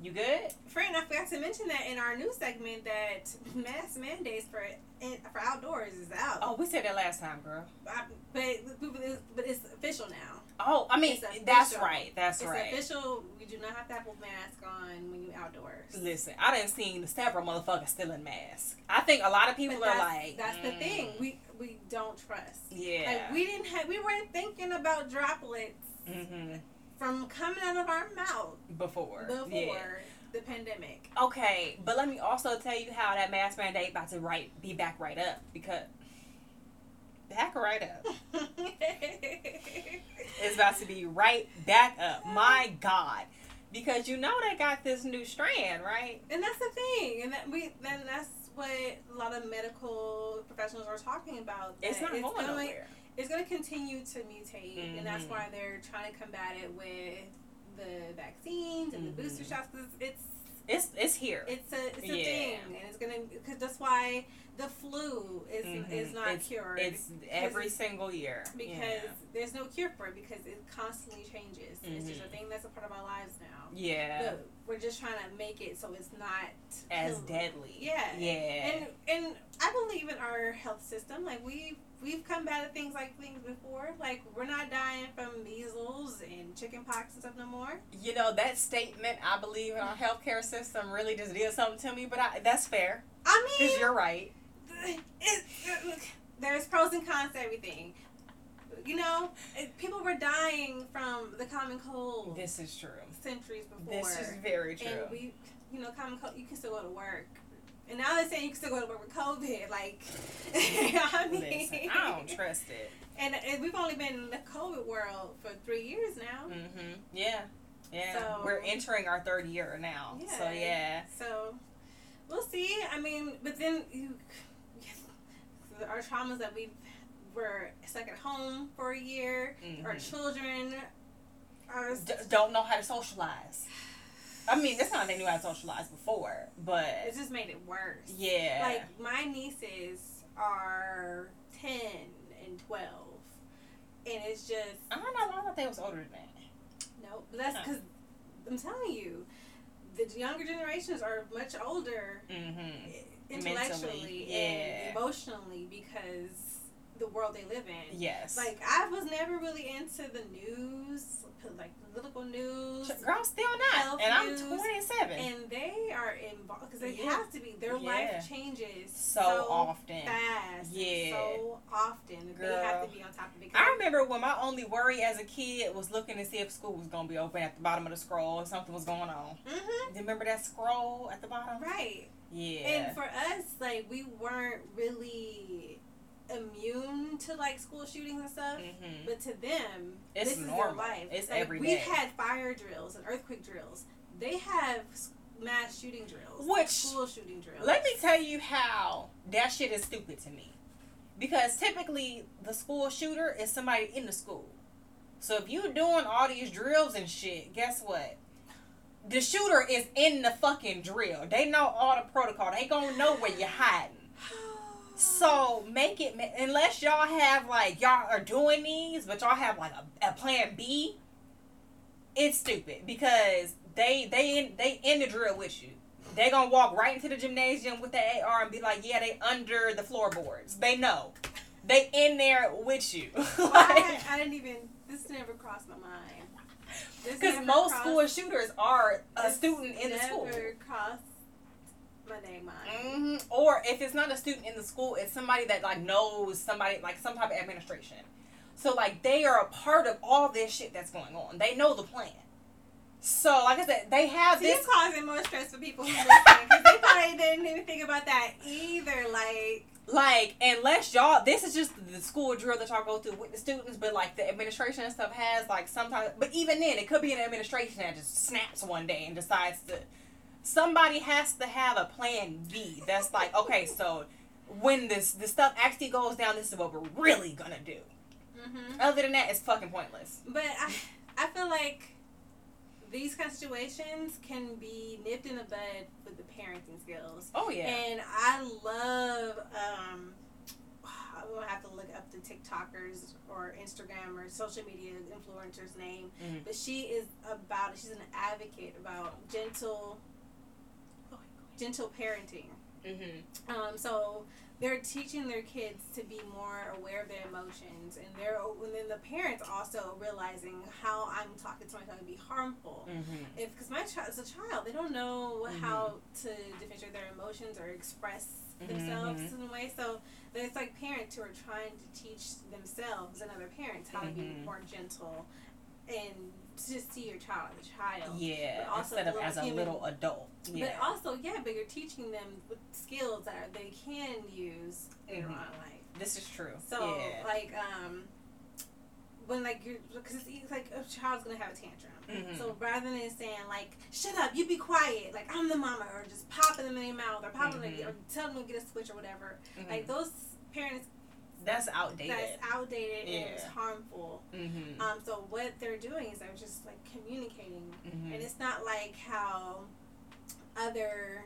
you good? Friend, I forgot to mention that in our new segment that mask mandates for in, for outdoors is out. Oh, we said that last time, girl. I, but but it's official now. Oh, I mean that's right. That's right. it's right. official. We do not have to have a mask on when you outdoors. Listen, I didn't seen several motherfuckers still in masks. I think a lot of people are like, that's the mm, thing. We we don't trust. yeah. Like we didn't have. We weren't thinking about droplets hmm from coming out of our mouth Before. before Yeah. the pandemic. Okay, but let me also tell you how that mask mandate about to right be back right up because back right up. It's about to be right back up. My God. Because you know they got this new strand, right? And that's the thing, and that we then that's what a lot of medical professionals are talking about. It's not going gonna, nowhere. It's going to continue to mutate, and that's Mhm. why they're trying to combat it with the vaccines and the booster shots. shots. 'cause it's It's it's here. it's a it's a Yeah. thing, and it's gonna because that's why the flu is Mhm. is not it's, cured. It's every it's- single year. because yeah. there's no cure for it because it constantly changes. It's just a Mhm. thing that's a part of our lives now. Yeah. But we're just trying to make it so it's not As kill- deadly. Yeah. Yeah. And and I believe in our health system. Like we we've combated things like things before. Like we're not dying from measles and chicken pox and stuff no more. you know that statement, I believe in our healthcare system, really just did something to me. But I, that's fair I mean, because you're right. it, it, there's pros and cons to everything. You know, people were dying from the common cold This is true. centuries before. This is very true. And we, you know, common cold, you can still go to work. And now they're saying you can still go to work with COVID. Like, I mean, Listen, I don't trust it. And, and we've only been in the COVID world for three years now. Mm-hmm. Yeah. Yeah. So- We're entering our third year now. Yeah, So Yeah. So we'll see. I mean, but then you, our traumas that we were stuck at home for a year, our Mhm. children are. D- don't know how to socialize. I mean, it's not like they knew how to socialize before, but it just made it worse. yeah. Like my nieces are ten and twelve, and it's just I don't know. I thought they was older than that. no. But that's because I'm telling you, the younger generations are much older Mm-hmm. intellectually Mentally, and emotionally because the world they live in. Yes. Like I was never really into the news, like political news, Girl, still not. And I'm 27. and they are involved because they Yeah. have to be. Their Yeah. life changes so, often. fast, Yeah. so often. that They have to be on top of it. I remember when my only worry as a kid was looking to see if school was going to be open at the bottom of the scroll or something was going on. hmm You remember that scroll at the bottom? Right. Yeah. And for us, like we weren't really immune to like school shootings and stuff. hmm But to them, It's this is their life. It's like, every we day. had fire drills and earthquake drills. They have mass shooting drills, Which- school shooting drills. Let me tell you how that shit is stupid to me. Because typically the school shooter is somebody in the school. So if you're doing all these drills and shit, guess what? The shooter is in the fucking drill. They know all the protocol. They gonna know where you're hiding. So make it unless y'all have like y'all are doing these, but y'all have like a, a plan B. It's stupid because they they in they in the drill with you. They gonna walk right into the gymnasium with the AR and be like, yeah, they under the floorboards. They know, they in there with you. Why? I did't even. This never crossed my mind. Because most crossed- school shooters are a student in the school. Never crossed my name mind. hmm Or if it's not a student in the school, it's somebody that like knows somebody like some type of administration. So like they are a part of all this shit that's going on. They know the plan. So, like I said, they have So this. this causing more stress for people who listen because they probably didn't even think about that either. Like, Like, unless y'all, this is just the school drill that y'all go through with the students, but like the administration and stuff has like sometimes, but even then, it could be an administration that just snaps one day and decides to. Somebody has to have a plan B. That's like, okay, so when this the stuff actually goes down, this is what we're really gonna do. hmm Other than that, it's fucking pointless. but I, I feel like these kind of situations can be nipped in the bud with the parenting skills. Oh yeah. And I love, um, I will have to look up the TikTokers or Instagram or social media influencers name, Mhm. but she is about, she's an advocate about gentle, gentle parenting. Mm-hmm. Um, so they're teaching their kids to be more aware of their emotions, and they're and then the parents also realizing how I'm talking to my child can be harmful. Mm-hmm. If because my child is a child, they don't know how to differentiate their emotions or express themselves Mhm. in a way. So there's like parents who are trying to teach themselves and other parents how to be Mhm. more gentle and to just see your child as a child. Yeah. But also Instead of as a human- little adult. Yeah. But also, yeah, but you're teaching them with skills that are, they can use later Mhm. on in life. this is true. So, yeah. like, um, when like you're because it's, like a child's gonna have a tantrum. Mhm. So rather than saying like "shut up," you be quiet, like I'm the mama, or just popping them in their mouth, or popping them, Mhm. or tell them to get a switch or whatever. Mhm. Like those parents, that's outdated. that's outdated and it's harmful. mm-hmm. Um, so what they're doing is they're just like communicating mm-hmm. and it's not like how other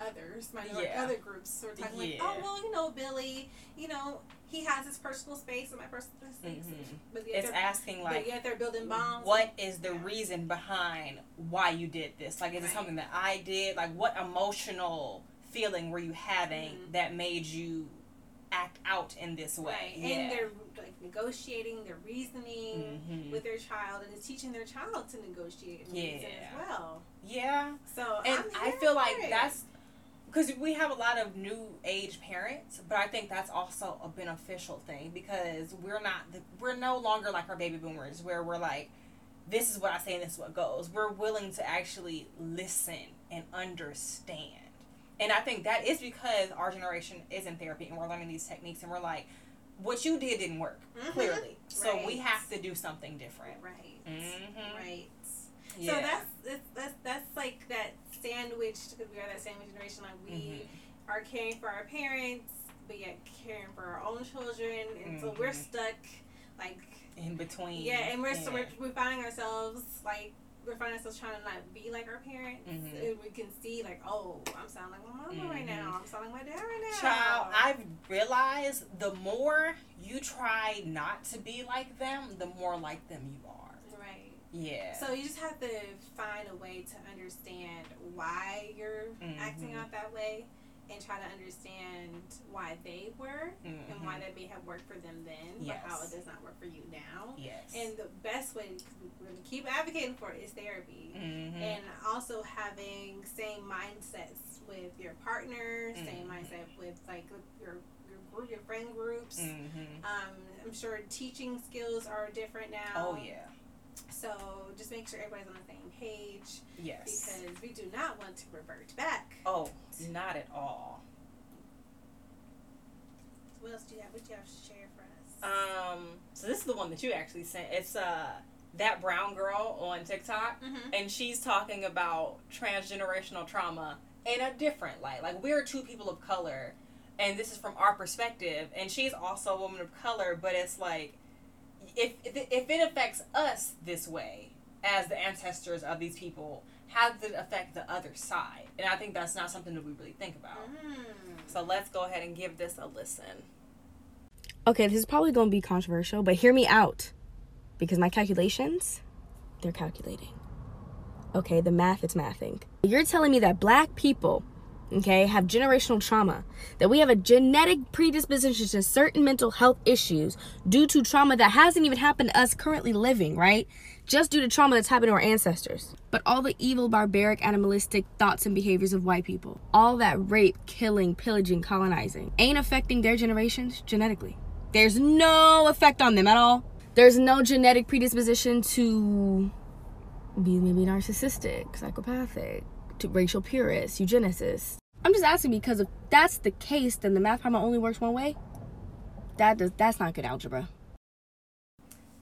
others minority Yeah. other groups are talking like oh well you know billy you know he has his personal space and my personal space Mhm. but yet it's asking but like yet they're building bonds what is the Yeah. reason behind why you did this like is it something that i did like what emotional feeling were you having Mhm. that made you act out in this way right yeah and they're like negotiating they're reasoning Mhm. with their child and it's teaching their child to negotiate and reason Yeah. as well yeah so and i feel like it. that's because we have a lot of new age parents but i think that's also a beneficial thing because we're not the, we're no longer like our baby boomers where we're like this is what i say and this is what goes we're willing to actually listen and understand and i think that is because our generation is in therapy and we're learning these techniques and we're like what you did didn't work Mhm. clearly so we have to do something different right Mhm. right yeah. So that's it's, that's that's like that sandwich because we are that sandwich generation. Like we Mhm. are caring for our parents, but yet caring for our own children, and so we're Mhm. stuck. Like in between yeah, and we're so we're, we're finding ourselves like we're finding ourselves trying to not be like our parents. Mhm. And we can see like oh I'm sounding like my mama right now. I'm sounding like my dad right now. Child, I've realized the more you try not to be like them, the more like them you are. right. Yeah. So you just have to find a way to understand why you're acting Mhm. out that way and try to understand why they were and why Mhm. that may have worked for them then, but how it does not work for you now. Yes. And the best way to keep advocating for it is therapy. Mhm. And also having same mindsets with your partner, same Mhm. mindset with like your your group, your friend groups. Mhm. Um, I'm sure teaching skills are different now. Oh yeah. So just make sure everybody's on the same page Yes. because we do not want to revert back. oh, not at all. What else do you have? What do you have to share for us? Um. So this is the one that you actually sent. It's uh that brown girl on TikTok. mm-hmm. and she's talking about transgenerational trauma in a different light. Like we're two people of color, and this is from our perspective, and she's also a woman of color, but it's like if if it, affects us this way as the ancestors of these people, how does it affect the other side? And I think that's not something that we really think about. Mm. So let's go ahead and give this a listen. Okay, this is probably going to be controversial, but hear me out. Because my calculations, they're calculating. Okay, the math, it's mathing. You're telling me that black people, okay, have generational trauma, that we have a genetic predisposition to certain mental health issues due to trauma that hasn't even happened to us currently living, right? Just due to trauma that's happened to our ancestors. But all the evil, barbaric, animalistic thoughts and behaviors of white people, all that rape, killing, pillaging, colonizing, ain't affecting their generations genetically. There's no effect on them at all. There's no genetic predisposition to be maybe narcissistic, psychopathic, to racial purists, eugenicists. I'm just asking because if that's the case, then the math problem only works one way. That does that's not good algebra.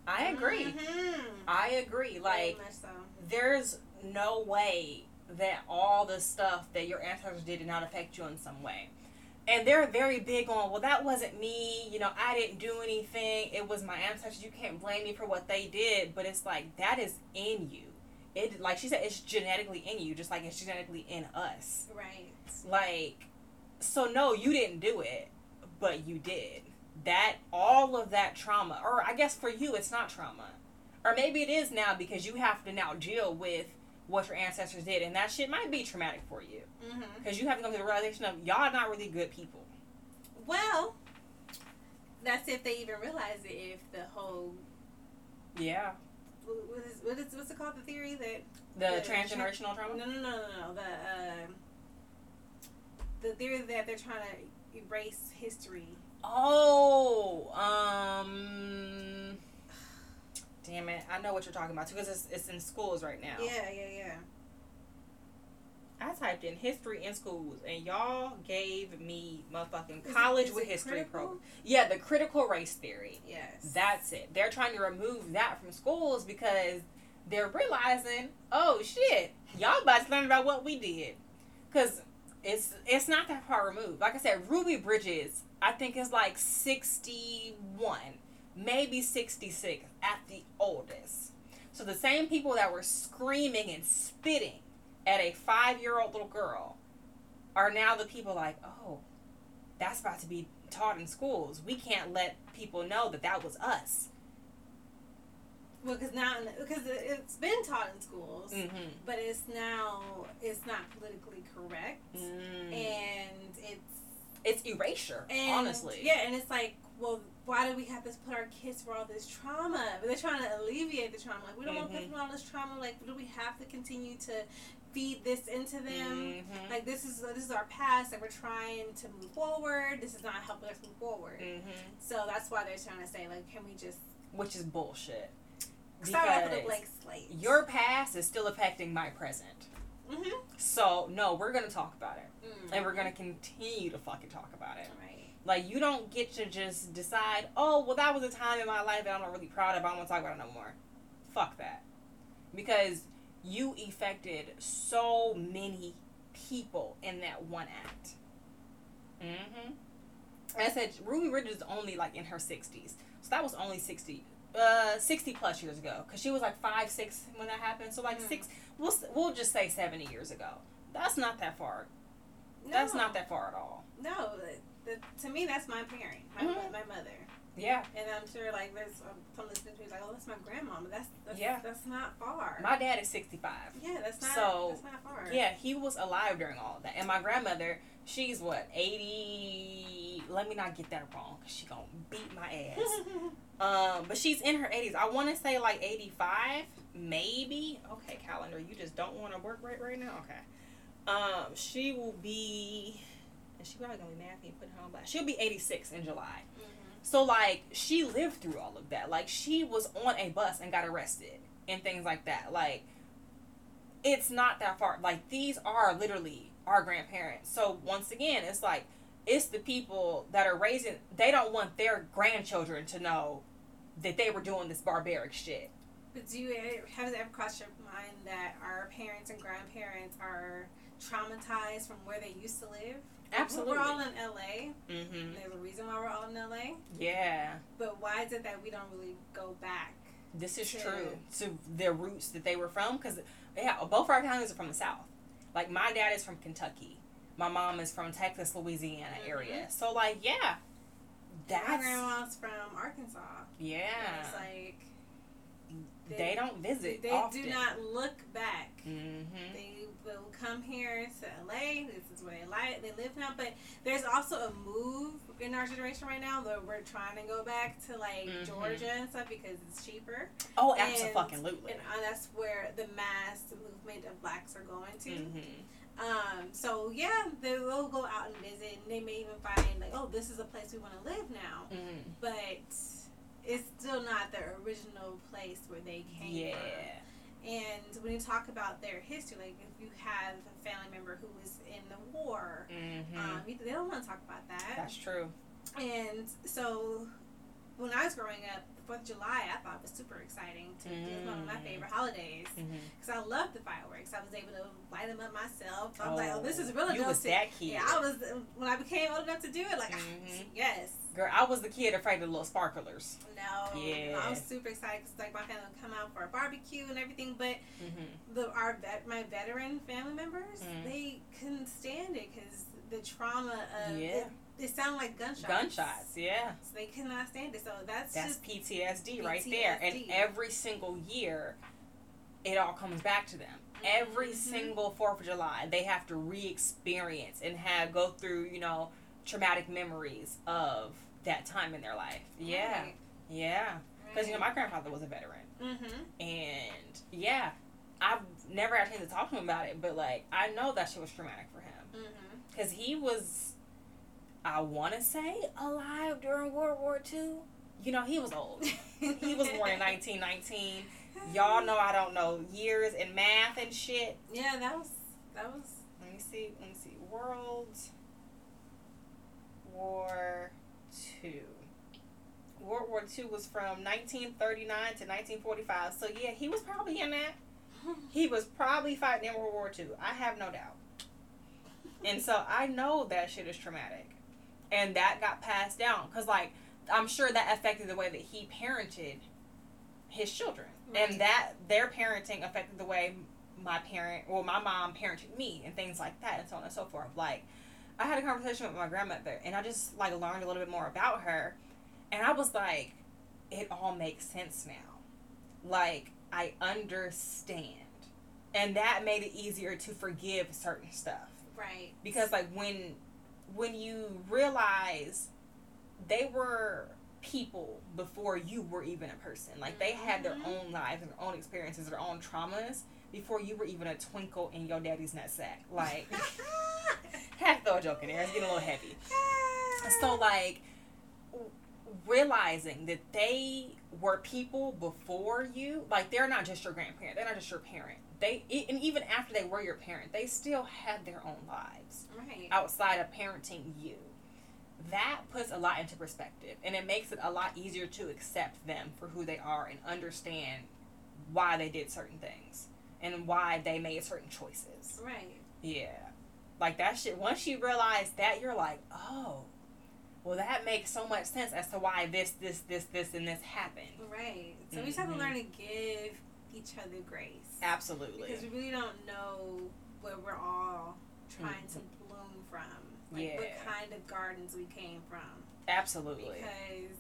I agree. Mhm. I agree. Like, so. there's no way that all the stuff that your ancestors did did not affect you in some way. And they're very big on, well, that wasn't me. You know, I didn't do anything. It was my ancestors. You can't blame me for what they did. But it's like, that is in you. It, like she said, it's genetically in you, just like it's genetically in us. Right. Like, so no, you didn't do it, but you did. That, all of that trauma, or I guess for you, it's not trauma. Or maybe it is now because you have to now deal with what your ancestors did, and that shit might be traumatic for you. Mm-hmm. Because you have to come to the realization of y'all not really good people. Well, that's if they even realize it. If the whole Yeah. what is, what is what's it called? The theory that The The transgenerational no trauma? no no no no the uh, the theory that they're trying to erase history. Oh, um. Damn it. I know what you're talking about too, because it's, it's in schools right now. Yeah yeah yeah. I typed in history in schools, and y'all gave me motherfucking Is college is with history program. Yeah, the critical race theory. Yes. That's it. They're trying to remove that from schools because they're realizing, oh shit, y'all about to learn about what we did, because it's it's not that far removed. Like I said, Ruby Bridges, I think is like sixty one, maybe sixty six at the oldest. So the same people that were screaming and spitting at a five year old little girl are now the people like, oh, that's about to be taught in schools. We can't let people know that that was us. Well, because now because it's been taught in schools, Mm-hmm. but it's now it's not politically correct, Mm. and it's It's erasure, And, honestly. Yeah, and it's like, well, why do we have to put our kids through all this trauma? But they're trying to alleviate the trauma. Like, we don't want to put them through all this trauma. Like, do we have to continue to feed this into them? Mhm. Like, this is this is our past, and we're trying to move forward. This is not helping us move forward. Mhm. So that's why they're trying to say, like, can we just Which is bullshit. Start off with a blank slate? Your past is still affecting my present. mm-hmm. So, no, we're going to talk about it. mm And we're going to continue to fucking talk about it. right. Like, you don't get to just decide, oh, well, that was a time in my life that I'm not really proud of. I don't want to talk about it no more. Fuck that. Because you affected so many people in that one act. Mm-hmm. And I said, Ruby Bridges is only like in her 60s. So that was only 60, uh, 60 plus years ago. Because she was like 5, 6 when that happened. So like Mm. 6, we'll, we'll just say 70 years ago. That's not that far. no. That's not that far at all. No, the, the, to me, that's my parent, my, Mhm. my mother. Yeah. And I'm sure like there's um, some listeners who's like, oh, that's my grandma, but that's that's, Yeah. that's not far. My dad is 65. yeah, that's not So, that's not far. Yeah, he was alive during all that. And my grandmother, she's what, 80. Let me not get that wrong because she to beat my ass. um, but she's in her 80s. I want to say like 85, maybe. Okay, calendar, you just don't want to work right right now? Okay. Um, she will be. And she probably gonna be mad at me putting her on blast. She'll be 86 in July. Mhm. So like she lived through all of that. Like she was on a bus and got arrested and things like that. Like it's not that far. Like these are literally our grandparents. So once again, it's like it's the people that are raising they don't want their grandchildren to know that they were doing this barbaric shit. But do you have it ever crossed your mind that our parents and grandparents are traumatized from where they used to live? Absolutely. We're all in LA. Mhm. There's a reason why we're all in LA. Yeah. But why is it that we don't really go back? This is To- true to their roots that they were from because yeah, both our families are from the south. Like my dad is from Kentucky, my mom is from Texas, Louisiana Mhm. area. So like yeah, my that's grandma's from Arkansas. And yeah. it's like They, don't visit. They often. do not look back. Mm-hmm. They will come here to LA. This is where they like they live now. But there's also a move in our generation right now that we're trying to go back to like Mhm. Georgia and stuff because it's cheaper. Oh, And- absolutely. And uh, that's where the mass movement of blacks are going to. Mm-hmm. Um, so yeah, they will go out and visit, and they may even find like, oh, this is a place we want to live now. Mm-hmm. But it's still not the original place where they came Yeah. from. And when you talk about their history, like if you have a family member who was in the war, Mm-hmm. um, they don't want to talk about that. That's true. And so when I was growing up, Fourth of July I thought was super exciting. To, It was one of my Mm. favorite holidays Mm-hmm. because I loved the fireworks. I was able to light them up myself. I was like, oh, this is You really was that kid. Yeah, I was when I became old enough to do it. Like, Mhm. yes, Girl, I was the kid afraid of the little sparklers. no, Yeah. I was super excited because like my family would come out for a barbecue and everything. But Mm-hmm. the our vet, my veteran family members, Mm. they couldn't stand it because the trauma of Yeah. it, it sound like gunshots. Gunshots, yeah. So they cannot stand it. So that's, That's just PTSD, right there. And every single year, it all comes back to them. Every Mhm. single Fourth of July, they have to re-experience and have go through, you know, traumatic memories of that time in their life. Yeah, Right. yeah. Because you know, my grandfather was a veteran, Mm-hmm. and yeah, I've never had a chance to talk to him about it, but like I know that shit was traumatic for him Mm-hmm. because he was, I want to say, alive during World War II. You know, he was old. He was born in 1919. Y'all know I don't know years and math and shit. Yeah, that was that was. Let me see. Let me see. World War Two. World War Two was from 1939 to 1945. So yeah, he was probably in that. He was probably fighting in World War Two. I have no doubt. And so I know that shit is traumatic, and that got passed down because like I'm sure that affected the way that he parented his children, Right. and that their parenting affected the way my parent, well, my mom parented me, and things like that, and so on and so forth. Like, I had a conversation with my grandmother, and I just like learned a little bit more about her, and I was like, it all makes sense now. Like, I understand, and that made it easier to forgive certain stuff Right. because like when when you realize they were people before you were even a person. Like they had their Mhm. own lives and their own experiences their own traumas before you were even a twinkle in your daddy's nutsack. Like had to throw a joke in there. It's getting a little heavy. So like realizing that they were people before you like they're not just your grandparent. They're not just your parent they and even after they were your parent they still had their own lives right. outside of parenting you that puts a lot into perspective and it makes it a lot easier to accept them for who they are and understand why they did certain things and why they made certain choices Right. yeah. Like that shit, once you realize that, you're like, oh, well, that makes so much sense as to why this, this, this, this, and this happened. Right. So we just have to Mhm. learn to give each other grace. Absolutely. Because we really don't know where we're all trying to bloom from. Like what kind of gardens we came from. Absolutely. Because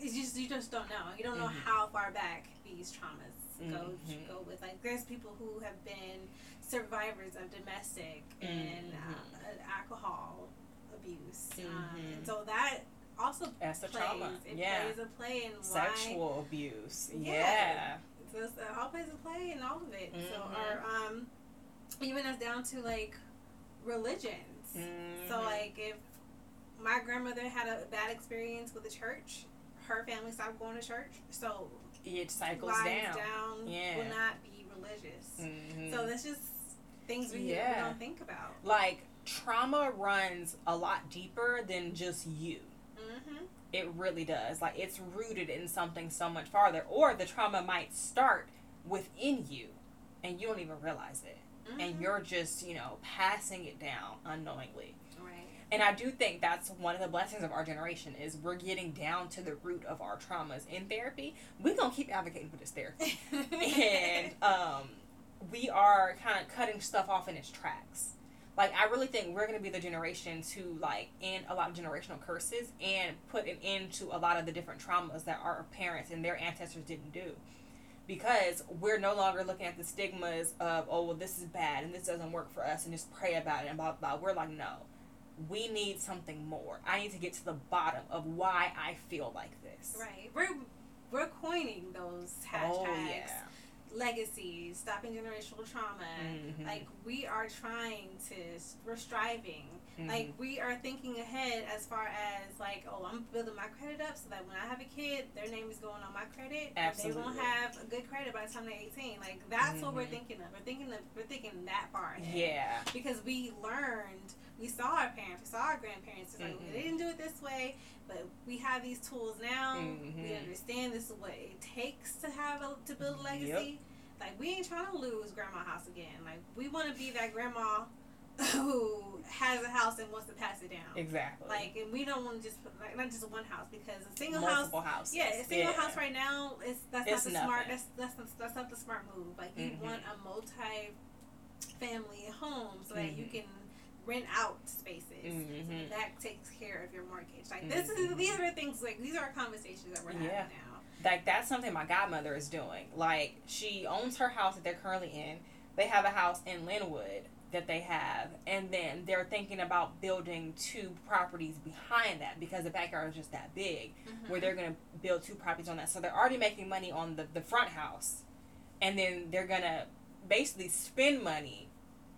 it's just you just don't know. You don't know Mhm. how far back these traumas go Mhm. go with. Like there's people who have been survivors of domestic and Mhm. uh, alcohol abuse, um, and so that also That's the plays. trauma. It Yeah. plays a play in why. Sexual abuse. Yeah. Yeah. So it's, it all plays a play in all of it. So Mhm. or um, even us down to like religions. So Mhm. like if my grandmother had a bad experience with the church, her family stopped going to church. So it cycles down. down Yeah. will not be religious. Mhm. So that's just things we, we don't think about. like trauma runs a lot deeper than just you. It really does. Like it's rooted in something so much farther, or the trauma might start within you, and you don't even realize it, Mm-hmm. and you're just you know passing it down unknowingly. right. And I do think that's one of the blessings of our generation is we're getting down to the root of our traumas in therapy. We're gonna keep advocating for this therapy, and um, we are kind of cutting stuff off in its tracks. Like I really think we're gonna be the generation to like end a lot of generational curses and put an end to a lot of the different traumas that our parents and their ancestors didn't do. Because we're no longer looking at the stigmas of oh well this is bad and this doesn't work for us and just pray about it and blah blah. blah. We're like no, we need something more. I need to get to the bottom of why I feel like this. right. We're we're coining those oh, hashtags. Oh yeah. Legacies, stopping generational trauma. Mhm. Like we are trying to, we're striving Like we are thinking ahead as far as like, oh, I'm building my credit up so that when I have a kid, their name is going on my credit. Absolutely. They won't have a good credit by the time they're 18. Like that's what we're Mhm. thinking of. We're thinking of we're thinking that far ahead. yeah. Because we learned, we saw our parents, we saw our grandparents. It's like Mhm. they didn't do it this way, but we have these tools now. We Mhm. understand this is what it takes to have a, to build a legacy. Like we ain't trying to lose grandma house again. Like we want to be that grandma who has a house and wants to pass it down. Exactly. Like, and we don't want to just put like not just one house because a single house. multiple house. houses. Yeah, a single Yeah. house right now is that's It's not the smart. nothing. That's that's not, that's not the smart move. Like you Mhm. want a multi family home so that you Mhm. can rent out spaces. Mhm. That takes care of your mortgage. Like this is Mhm. these are things like these are conversations that we're having Yeah. now. Like that's something my godmother is doing. Like she owns her house that they're currently in. They have a house in Lynwood that they have, and then they're thinking about building two properties behind that because the backyard is just that big. Mm-hmm. Where they're gonna build two properties on that, so they're already making money on the the front house, and then they're gonna basically spend money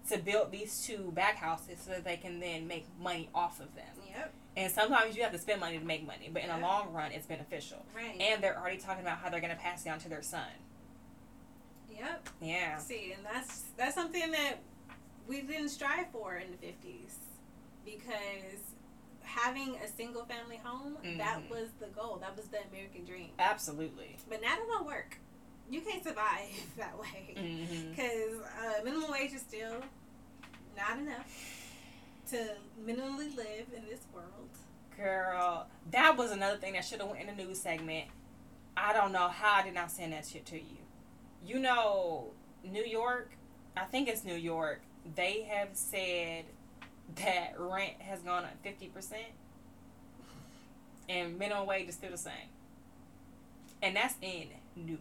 to build these two back houses so that they can then make money off of them. Yep. And sometimes you have to spend money to make money, but in the long run, it's beneficial. Right. And they're already talking about how they're going to pass it down to their son. yep. Yeah. See, and that's that's something that we didn't strive for in the fifties because having a single family home that Mhm. was the goal. That was the American dream. Absolutely. But now that don't work. You can't survive that way hmm because uh, minimum wage is still not enough to minimally live in this world. Girl, that was another thing that should have went in the news segment. I don't know how I did not send that shit to you. You know, New York, I think it's New York, they have said that rent has gone up 50% and minimum wage is still the same. And that's in New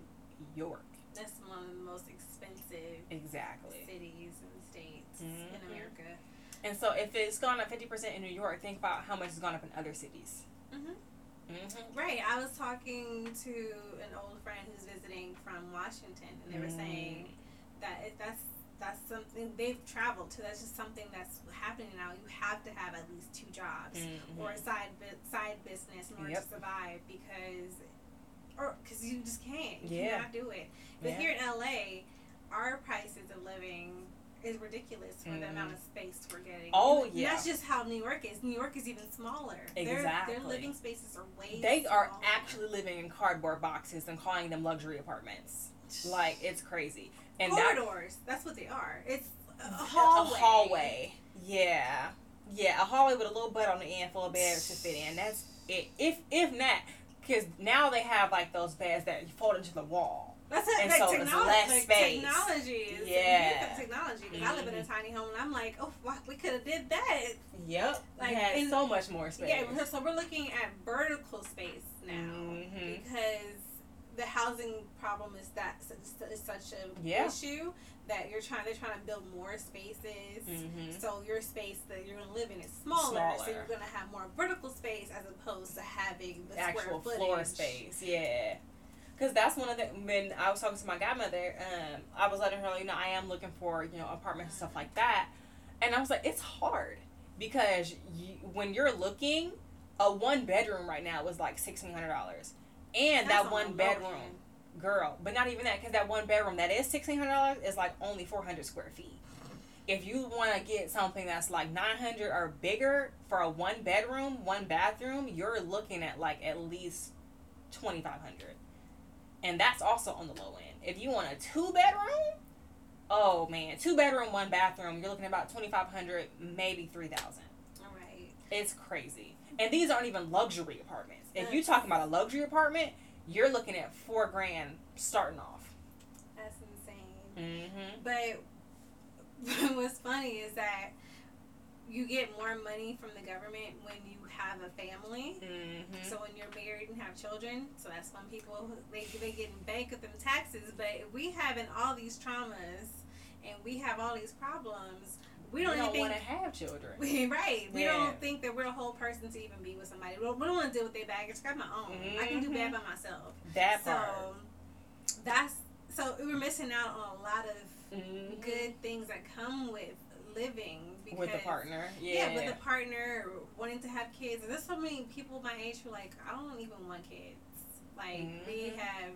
York. That's one of the most expensive Exactly. cities and states Mhm. in America. And so if it's gone up 50% in New York, think about how much it's gone up in other cities. Mhm. Mm-hmm. Right. I was talking to an old friend who's visiting from Washington, and they were Mm. saying that it, that's that's something they've traveled to. That's just something that's happening now. You have to have at least two jobs Mhm. or a side bu- side business in order Yep. to survive because, or because you just can't. You Yeah. cannot do it. But Yeah. here in LA, our prices of living is ridiculous for the Mhm. amount of space we're getting. Oh, yeah. That's just how New York is. New York is even smaller. Their, their living spaces are way. They are actually living in cardboard boxes and calling them luxury apartments. Like it's crazy. And that corridors. That's what they are. It's a a hallway. hallway. Yeah. Yeah, a hallway with a little butt on the end full of beds to fit in. That's it. If if not, because now they have like those beds that fold into the wall. That's it. And like, so it's less like, space. Technology is Yeah. technology. Because I live in a Mhm. tiny home, and I'm like, oh, wow, we could have did that. Yep. Like, in- so much more space. Yeah. So we're looking at vertical space now Mhm. because the housing problem is that is such a Yeah. issue that you're trying. They're trying to build more spaces. Mhm. So your space that you're gonna live in is smaller, so you're gonna have more vertical space as opposed to having the actual square floor footage. space. Yeah. Because that's one of the when I was talking to my godmother, um, I was letting her know, you know, I am looking for you know apartments and stuff like that, and I was like, it's hard because you, when you're looking, a one bedroom right now was like sixteen hundred dollars, and That's that one bedroom, end. girl, but not even that because that one bedroom that is sixteen hundred dollars is like only four hundred square feet. If you want to get something that's like nine hundred or bigger for a one bedroom, one bathroom, you're looking at like at least twenty five hundred, and that's also on the low end. If you want a two bedroom, oh man, two bedroom, one bathroom, you're looking at about twenty five hundred, maybe three thousand. All right. It's crazy, and these aren't even luxury apartments. If you're talking about a luxury apartment, you're looking at four grand starting off. That's insane. Mm-hmm. But what's funny is that you get more money from the government when you have a family. Mm-hmm. So when you're married and have children, so that's when people they they get in bank with them taxes. But we having all these traumas and we have all these problems, we don't, even want to have children. we, right. We Yeah. don't think that we're a whole person to even be with somebody. We don't, don't want to deal with their baggage. I got my own. I can do bad by myself. That so part. that's so we're missing out on a lot of Mhm. good things that come with living because with a partner. Yeah. yeah, with a partner wanting to have kids. And There's so many people my age who are like, I don't even want kids. Like we Mhm. have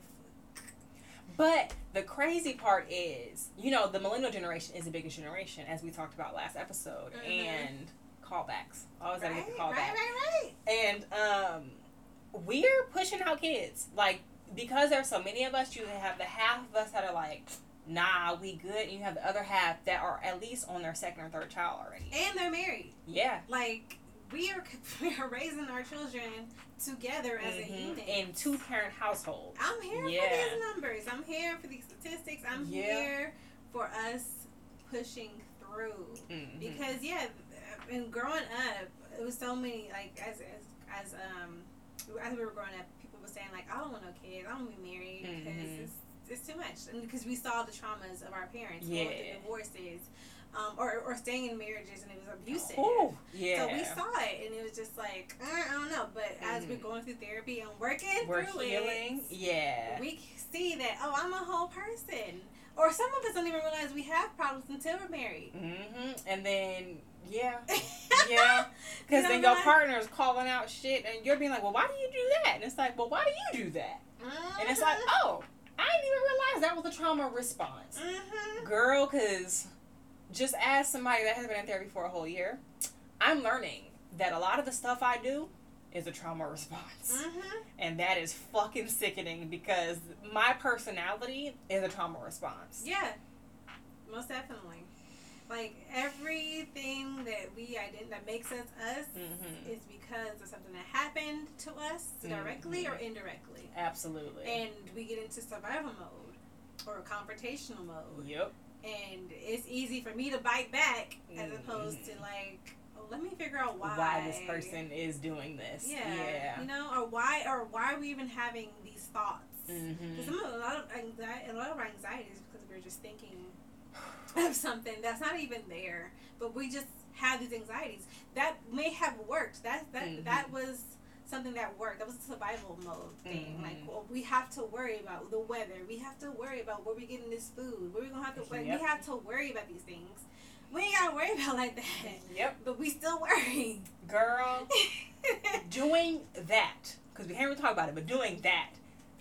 But the crazy part is, you know, the millennial generation is the biggest generation, as we talked about last episode, Mhm. and callbacks. Always gotta right, get the right, callback. right, right. And um, we're pushing out kids, like because there's so many of us. You have the half of us that are like, nah, we good, and you have the other half that are at least on their second or third child already. And they're married. Yeah. Like we are, we are raising our children together as a Mhm. unit. in two parent households. I'm here Yeah. for these numbers. I'm here for these statistics. I'm Yeah. here for us pushing through. Mhm. Because yeah, and growing up, it was so many like as as as um as we were growing up, people were saying like, I don't want no kids. I don't want to be married because Mhm. it's it's too much. And because we saw the traumas of our parents Yeah. through divorces, um, or or staying in marriages and it was abusive. Ooh, yeah. So we saw it, and it was just like uh, I don't know. But as we're Mhm. going through therapy and working We're through healing. it, Yeah. we see that oh, I'm a whole person. Or some of us don't even realize we have problems until we're married. Mm-hmm. And then yeah, yeah. Because then your what? partner's calling out shit, and you're being like, "Well, why do you do that?" And it's like, "Well, why do you do that?" And it's like, Mhm. "Oh, I didn't even realize that was a trauma response, Mhm. girl." Because just as somebody that has been in therapy for a whole year, I'm learning that a lot of the stuff I do is a trauma response. Mhm. And that is fucking sickening because my personality is a trauma response. Yeah, most definitely. Like everything that we ident- that makes us us Mhm. is because of something that happened to us directly or indirectly, Absolutely. and we get into survival mode or confrontational mode, yep. And it's easy for me to bite back as opposed to Mhm. like, oh, let me figure out why Why this person is doing this. Yeah, Yeah. you know, or why or why are we even having these thoughts? Because a lot of anxiety, a lot of our anxiety is because we're just thinking of something that's not even there, but we just have these anxieties that may have worked. That that Mhm. that was something that worked. That was a survival mode thing. Mhm. Like well, we have to worry about the weather. We have to worry about where we getting this food. Where we gonna have to. like, Yep. We have to worry about these things. We ain't gotta worry about like that, Yep. but we still worry. Girl, doing that, because we can't really talk about it, but doing that,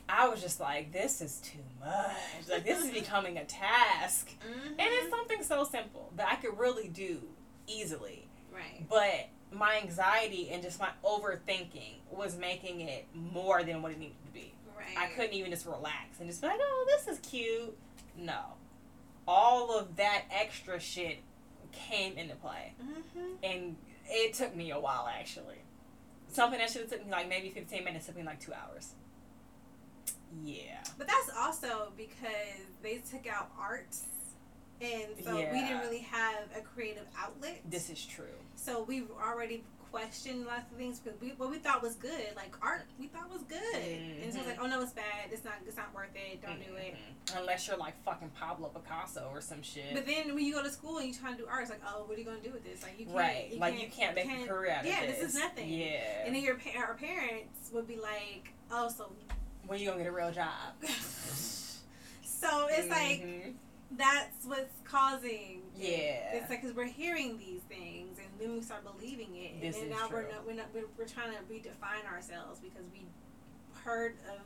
I was just like, this is too much. Like, this is becoming a task. Mhm. And it's something so simple that I could really do easily. right. But my anxiety and just my overthinking was making it more than what it needed to be. Right. I couldn't even just relax and just be like, oh, this is cute. No. All of that extra shit came into play. Mm-hmm. And it took me a while, actually. Something that should have took me like maybe 15 minutes took me like two hours. Yeah. But that's also because they took out art, and so we didn't really have a creative outlet. This is true. so we've already questioned lots of things because we, what we thought was good, like art, we thought was good, and so it's like, oh no, it's bad. It's not. It's not worth it. Don't do it. Mhm. Unless you're like fucking Pablo Picasso or some shit. But then when you go to school and you try to do art, it's like, oh, what are you gonna do with this? Like you can't. right. You like can't, you can't make a career out yeah, of this is nothing. Yeah. And then your our parents would be like, oh, so. when you gonna get a real job? so it's like Mhm. That's what's causing it. Yeah. it's like because we're hearing these things and then we start believing it This and now we're true. not, we're, not we're, we're trying to redefine ourselves because we heard of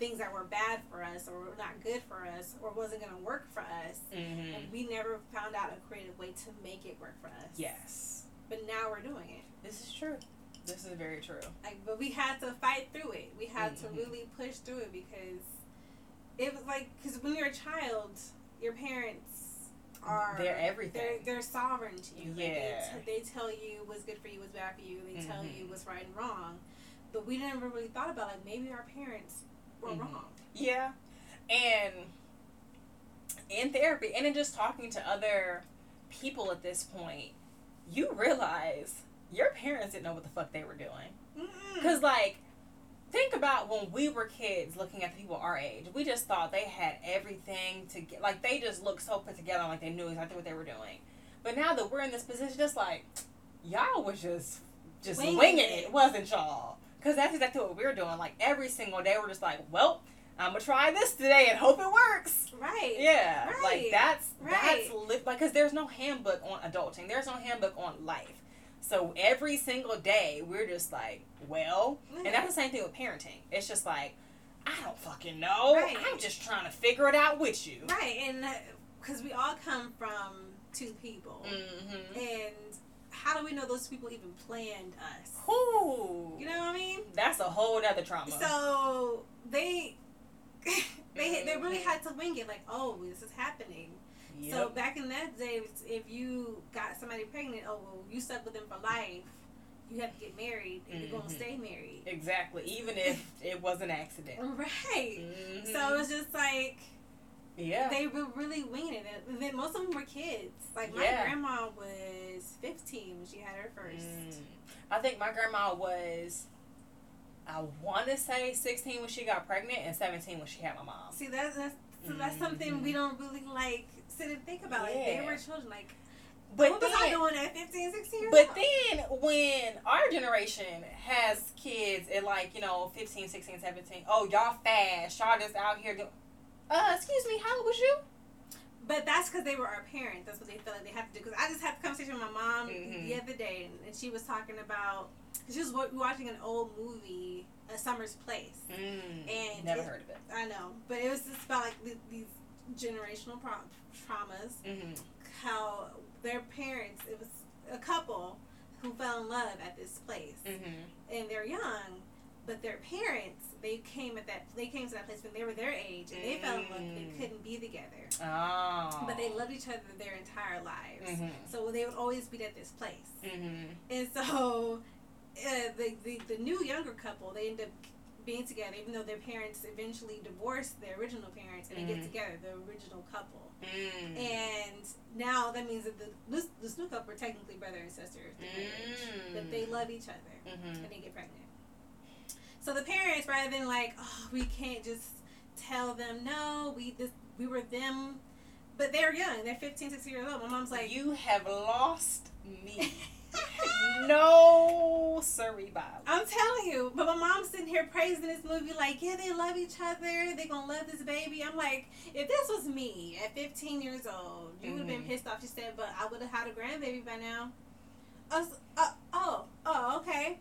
things that were bad for us or were not good for us or wasn't going to work for us Mhm. and we never found out a creative way to make it work for us Yes. but now we're doing it This is true. This is very true. like but we had to fight through it we had Mhm. to really push through it because it was like because when you're a child your parents are They're everything. they're, they're sovereign to you. Like, Yeah. they, t- they tell you what's good for you, what's bad for you. They tell Mhm. you what's right and wrong. But we never really thought about like maybe our parents were Mhm. wrong. Yeah. And in therapy and in just talking to other people at this point, you realize your parents didn't know what the fuck they were doing. Because, like, think about when we were kids looking at the people our age. We just thought they had everything to get, like, they just looked so put together, like they knew exactly what they were doing. But now that we're in this position, just like, y'all was just, just Winging winging, it. it, wasn't y'all? Because that's exactly what we were doing. Like, every single day, we're just like, well, I'm gonna try this today and hope it works. Right. Yeah, Right. like that's Right. that's li- like because there's no handbook on adulting. There's no handbook on life. So every single day we're just like, well, and that's the same thing with parenting. It's just like, I don't fucking know. Right. I'm just trying to figure it out with you. Right, and because we all come from two people, Mm-hmm. and how do we know those people even planned us? Ooh, You know what I mean? that's a whole other trauma. So they they they really had to wing it, like, oh, this is happening. Yep. So back in that day, if you got somebody pregnant, oh well, you stuck with them for life. You have to get married, and you're Mhm. gonna stay married. exactly, even if it was an accident. Right. Mhm. So it's just like yeah, they were really winging it. And then most of them were kids. Like my Yeah. grandma was 15 when she had her first. Mm. I think my grandma was, I want to say 16 when she got pregnant and 17 when she had my mom. See, that's that's so that's something we Mhm. don't really like sit and think about. Like they were children. Like But what was I doing at 15, 16 years but old? then when our generation has kids at like, you know, 15, 16, 17, oh, y'all fast, y'all just out here doing, uh, excuse me, how old was you? But that's because they were our parents. That's what they felt like they had to do. Because I just had a conversation with my mom Mhm. the other day, and, and she was talking about she was watching an old movie, A Summer's Place. Mm, And never it- heard of it. I know, but it was just about like these generational pro- traumas. Mm-hmm. How their parents, it was a couple who fell in love at this place, Mm-hmm. and they're young, but their parents they came at that they came to that place when they were their age, and they fell in love. They Mm. couldn't be together, Oh. but they loved each other their entire lives. Mhm. So they would always be at this place, Mm-hmm. and so uh, the, the the new younger couple they end up being together, even though their parents eventually divorced their original parents, and they get Mhm. together, the original couple. Mm. And now that means that the this, this new couple are technically brother and sister, if they're married, Mm. but they love each other Mm-hmm. and they get pregnant. So the parents, rather than like, oh, we can't just tell them no, we this we were them, but they're young, they're 15, 16 years old. My mom's like, you have lost me. no, sorry, Bob. I'm telling you, but my mom's sitting here praising this movie, like, yeah, they love each other. They're gonna love this baby. I'm like, if this was me at 15 years old, you would have been Mhm. pissed off. She said, but I would have had a grandbaby by now. Was, uh, oh, oh, okay,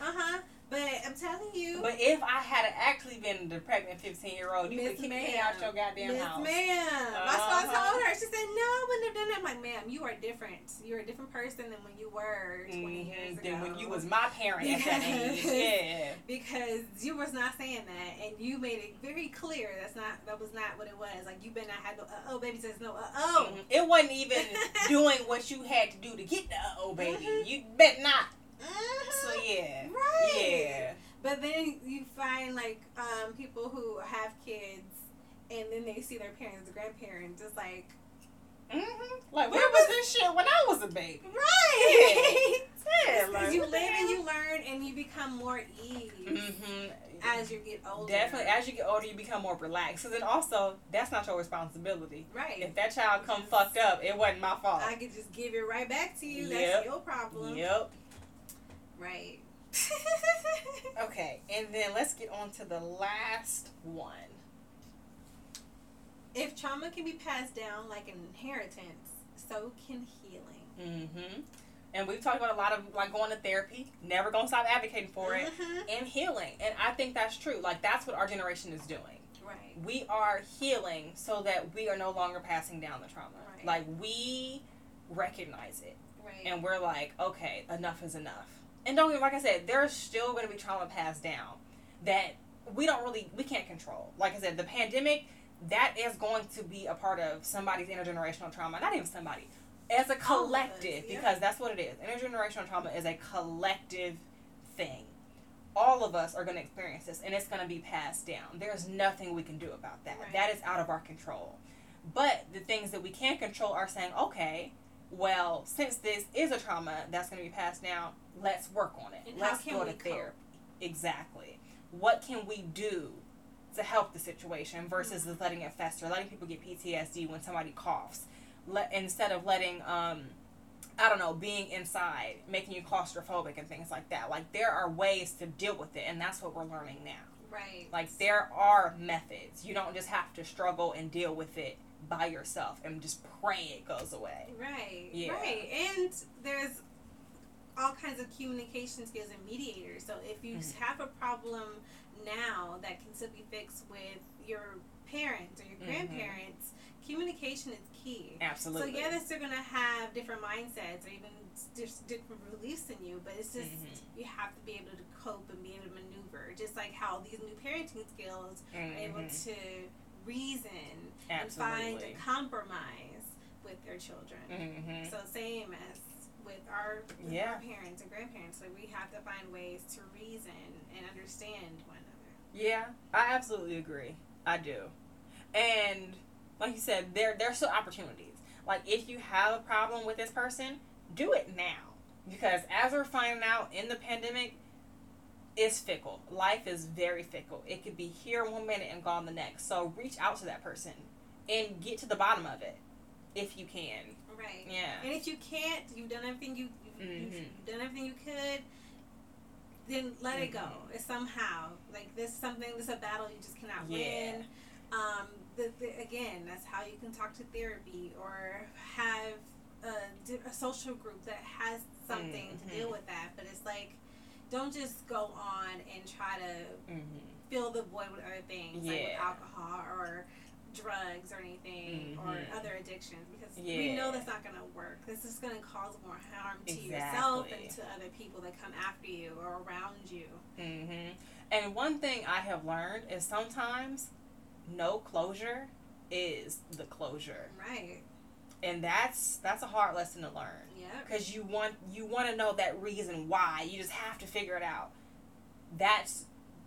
uh huh. But I'm telling you, But if I had actually been the pregnant 15 year old, you would kick me Ma'am. out your goddamn Miss house. Ma'am, that's what I Uh-huh. told her. She said, no, I wouldn't have done that. I'm like, ma'am, you are different. You're a different person than when you were 20 years Mhm, ago. Than when you was my parent at that age. Yeah. because you was not saying that, and you made it very clear that's not that was not what it was. Like you better not have the uh oh baby says no uh oh. Mhm. It wasn't even doing what you had to do to get the oh baby. Mhm. You bet not. Mhm. Yeah. Right. Yeah. But then you find like um, people who have kids, and then they see their parents grandparents. It's like hmm Like where was this shit when I was a baby? right. Yeah, Because like, you live and you learn, and you become more ease Mhm. as you get older. Definitely, as you get older, you become more relaxed. So then also, that's not your responsibility. right. If that child come Yes. fucked up, it wasn't my fault. I could just give it right back to you. Yep. That's your problem. Yep. Right. Okay, and then let's get on to the last one. if trauma can be passed down like an inheritance, so can healing. Mm-hmm. And we've talked about a lot of like going to therapy. Never gonna stop advocating for it. Mhm. And healing, and I think that's true. Like that's what our generation is doing. Right. We are healing so that we are no longer passing down the trauma. Right. Like we recognize it. Right. and we're like, okay, enough is enough. And don't get like I said, there's still going to be trauma passed down that we don't really we can't control. Like I said, the pandemic that is going to be a part of somebody's intergenerational trauma. Not even somebody, as a collective, yeah. because that's what it is. Intergenerational trauma is a collective thing. All of us are going to experience this, and it's going to be passed down. There's nothing we can do about that. Right. That is out of our control. But the things that we can control are saying, okay, well, since this is a trauma that's going to be passed down, let's work on it. And let's go to therapy. Exactly. What can we do to help the situation versus Mm-hmm. just letting it fester, letting people get PTSD when somebody coughs, let instead of letting um, I don't know, being inside, making you claustrophobic and things like that. Like there are ways to deal with it, and that's what we're learning now. Right. Like there are methods. You don't just have to struggle and deal with it by yourself and just pray it goes away. Right. Yeah. Right. And there's all kinds of communication skills and mediators. So if you Mhm. have a problem now that can still be fixed with your parents or your Mhm. grandparents, communication is key. Absolutely. So yeah, they're still gonna have different mindsets or even just different beliefs than you, but it's just Mhm. you have to be able to cope and be able to maneuver. Just like how these new parenting skills are able Mhm. to reason and find a compromise with their children. Mhm. So same as with our, with Yeah. our parents and grandparents, like we have to find ways to reason and understand one another. Yeah, I absolutely agree. I do. And like you said, there there's still opportunities. Like if you have a problem with this person, do it now. Because as we're finding out in the pandemic, it's fickle. Life is very fickle. It could be here one minute and gone the next. So reach out to that person and get to the bottom of it if you can. Right. Yeah. And if you can't, you've done everything you you've, Mhm. you've done everything you could. Then let it go. Mhm. It's somehow like this is something. This is a battle you just cannot Yeah. win. Um, the, the, again, that's how you can talk to therapy or have a, a social group that has something Mhm. to deal with that. But it's like, don't just go on and try to Mm-hmm. fill the void with other things like with alcohol or drugs or anything or Mhm. other addictions because we know that's not going to work. This is going to cause more harm to yourself and to other people that come after you or around you. hmm And one thing I have learned is sometimes no closure is the closure, Right. And that's that's a hard lesson to learn Yeah. because you want you want to know that reason why. You just have to figure it out. That's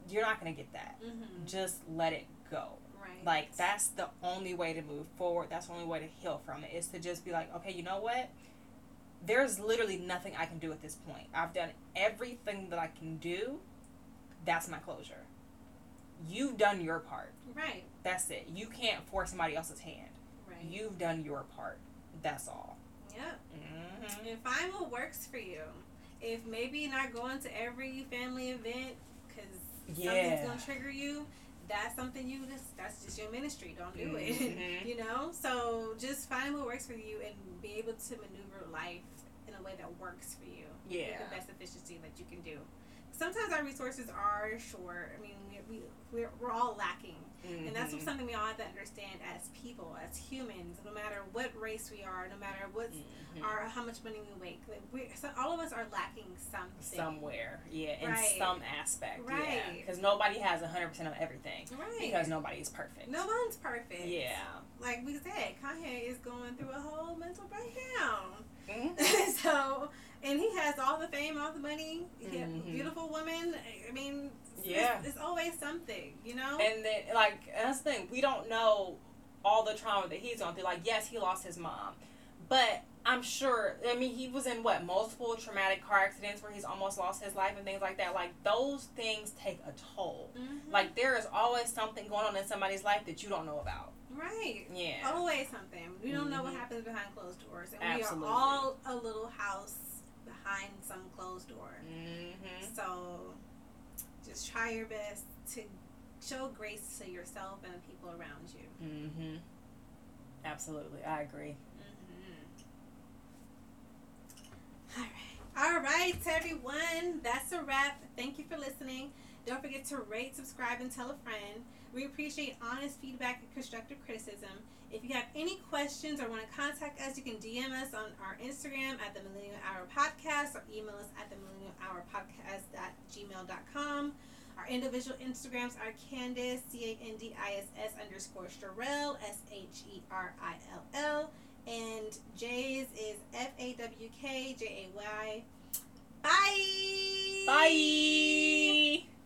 you're not gonna get that. Mm-hmm. Just let it go. Right. Like that's the only way to move forward. That's the only way to heal from it is to just be like, okay, you know what? There's literally nothing I can do at this point. I've done everything that I can do. That's my closure. You've done your part. Right. That's it. You can't force somebody else's hand. You've done your part. That's all. Yep. hmm And find what works for you. If maybe not going to every family event because Yeah. something's gonna trigger you, that's something you just that's just your ministry. Don't do it. Mhm. you know. So just find what works for you and be able to maneuver life in a way that works for you. Yeah. With the best efficiency that you can do. Sometimes our resources are short. I mean, we, we we're, we're all lacking. And that's Mhm. something we all have to understand as people, as humans, no matter what race we are, no matter what Mhm. our how much money we make. Like we, so all of us are lacking something. somewhere. Yeah, in Right. some aspect. Yeah. Right. Because nobody has 100% of everything. Right. Because nobody is perfect. no one's perfect. Yeah. Like we said, Kanye is going through a whole mental breakdown. Mhm. so, and he has all the fame, all the money, he Mhm. beautiful woman. I mean, Yeah. it's, it's always something, you know. And then, like, that's the thing. We don't know all the trauma that he's gone through. Like, yes, he lost his mom, but I'm sure. I mean, he was in what multiple traumatic car accidents where he's almost lost his life and things like that. Like, those things take a toll. Mhm. Like, there is always something going on in somebody's life that you don't know about. right. Yeah. Always something. We don't know what Mhm. happens behind closed doors, and Absolutely. we are all a little house behind some closed door. Mm-hmm. So, just try your best to show grace to yourself and the people around you. Mm-hmm. Absolutely, I agree. Mhm. All right. All right, everyone. That's a wrap. Thank you for listening. Don't forget to rate, subscribe, and tell a friend. We appreciate honest feedback and constructive criticism. If you have any questions or want to contact us, you can DM us on our Instagram at the Millennial Hour Podcast or email us at the Millennial Hour Podcast at gmail.com. Our individual Instagrams are Candiss, C A N D I S S underscore Sherrill, S H E R I L L, and Jay's is F A W K J A Y. Bye. Bye.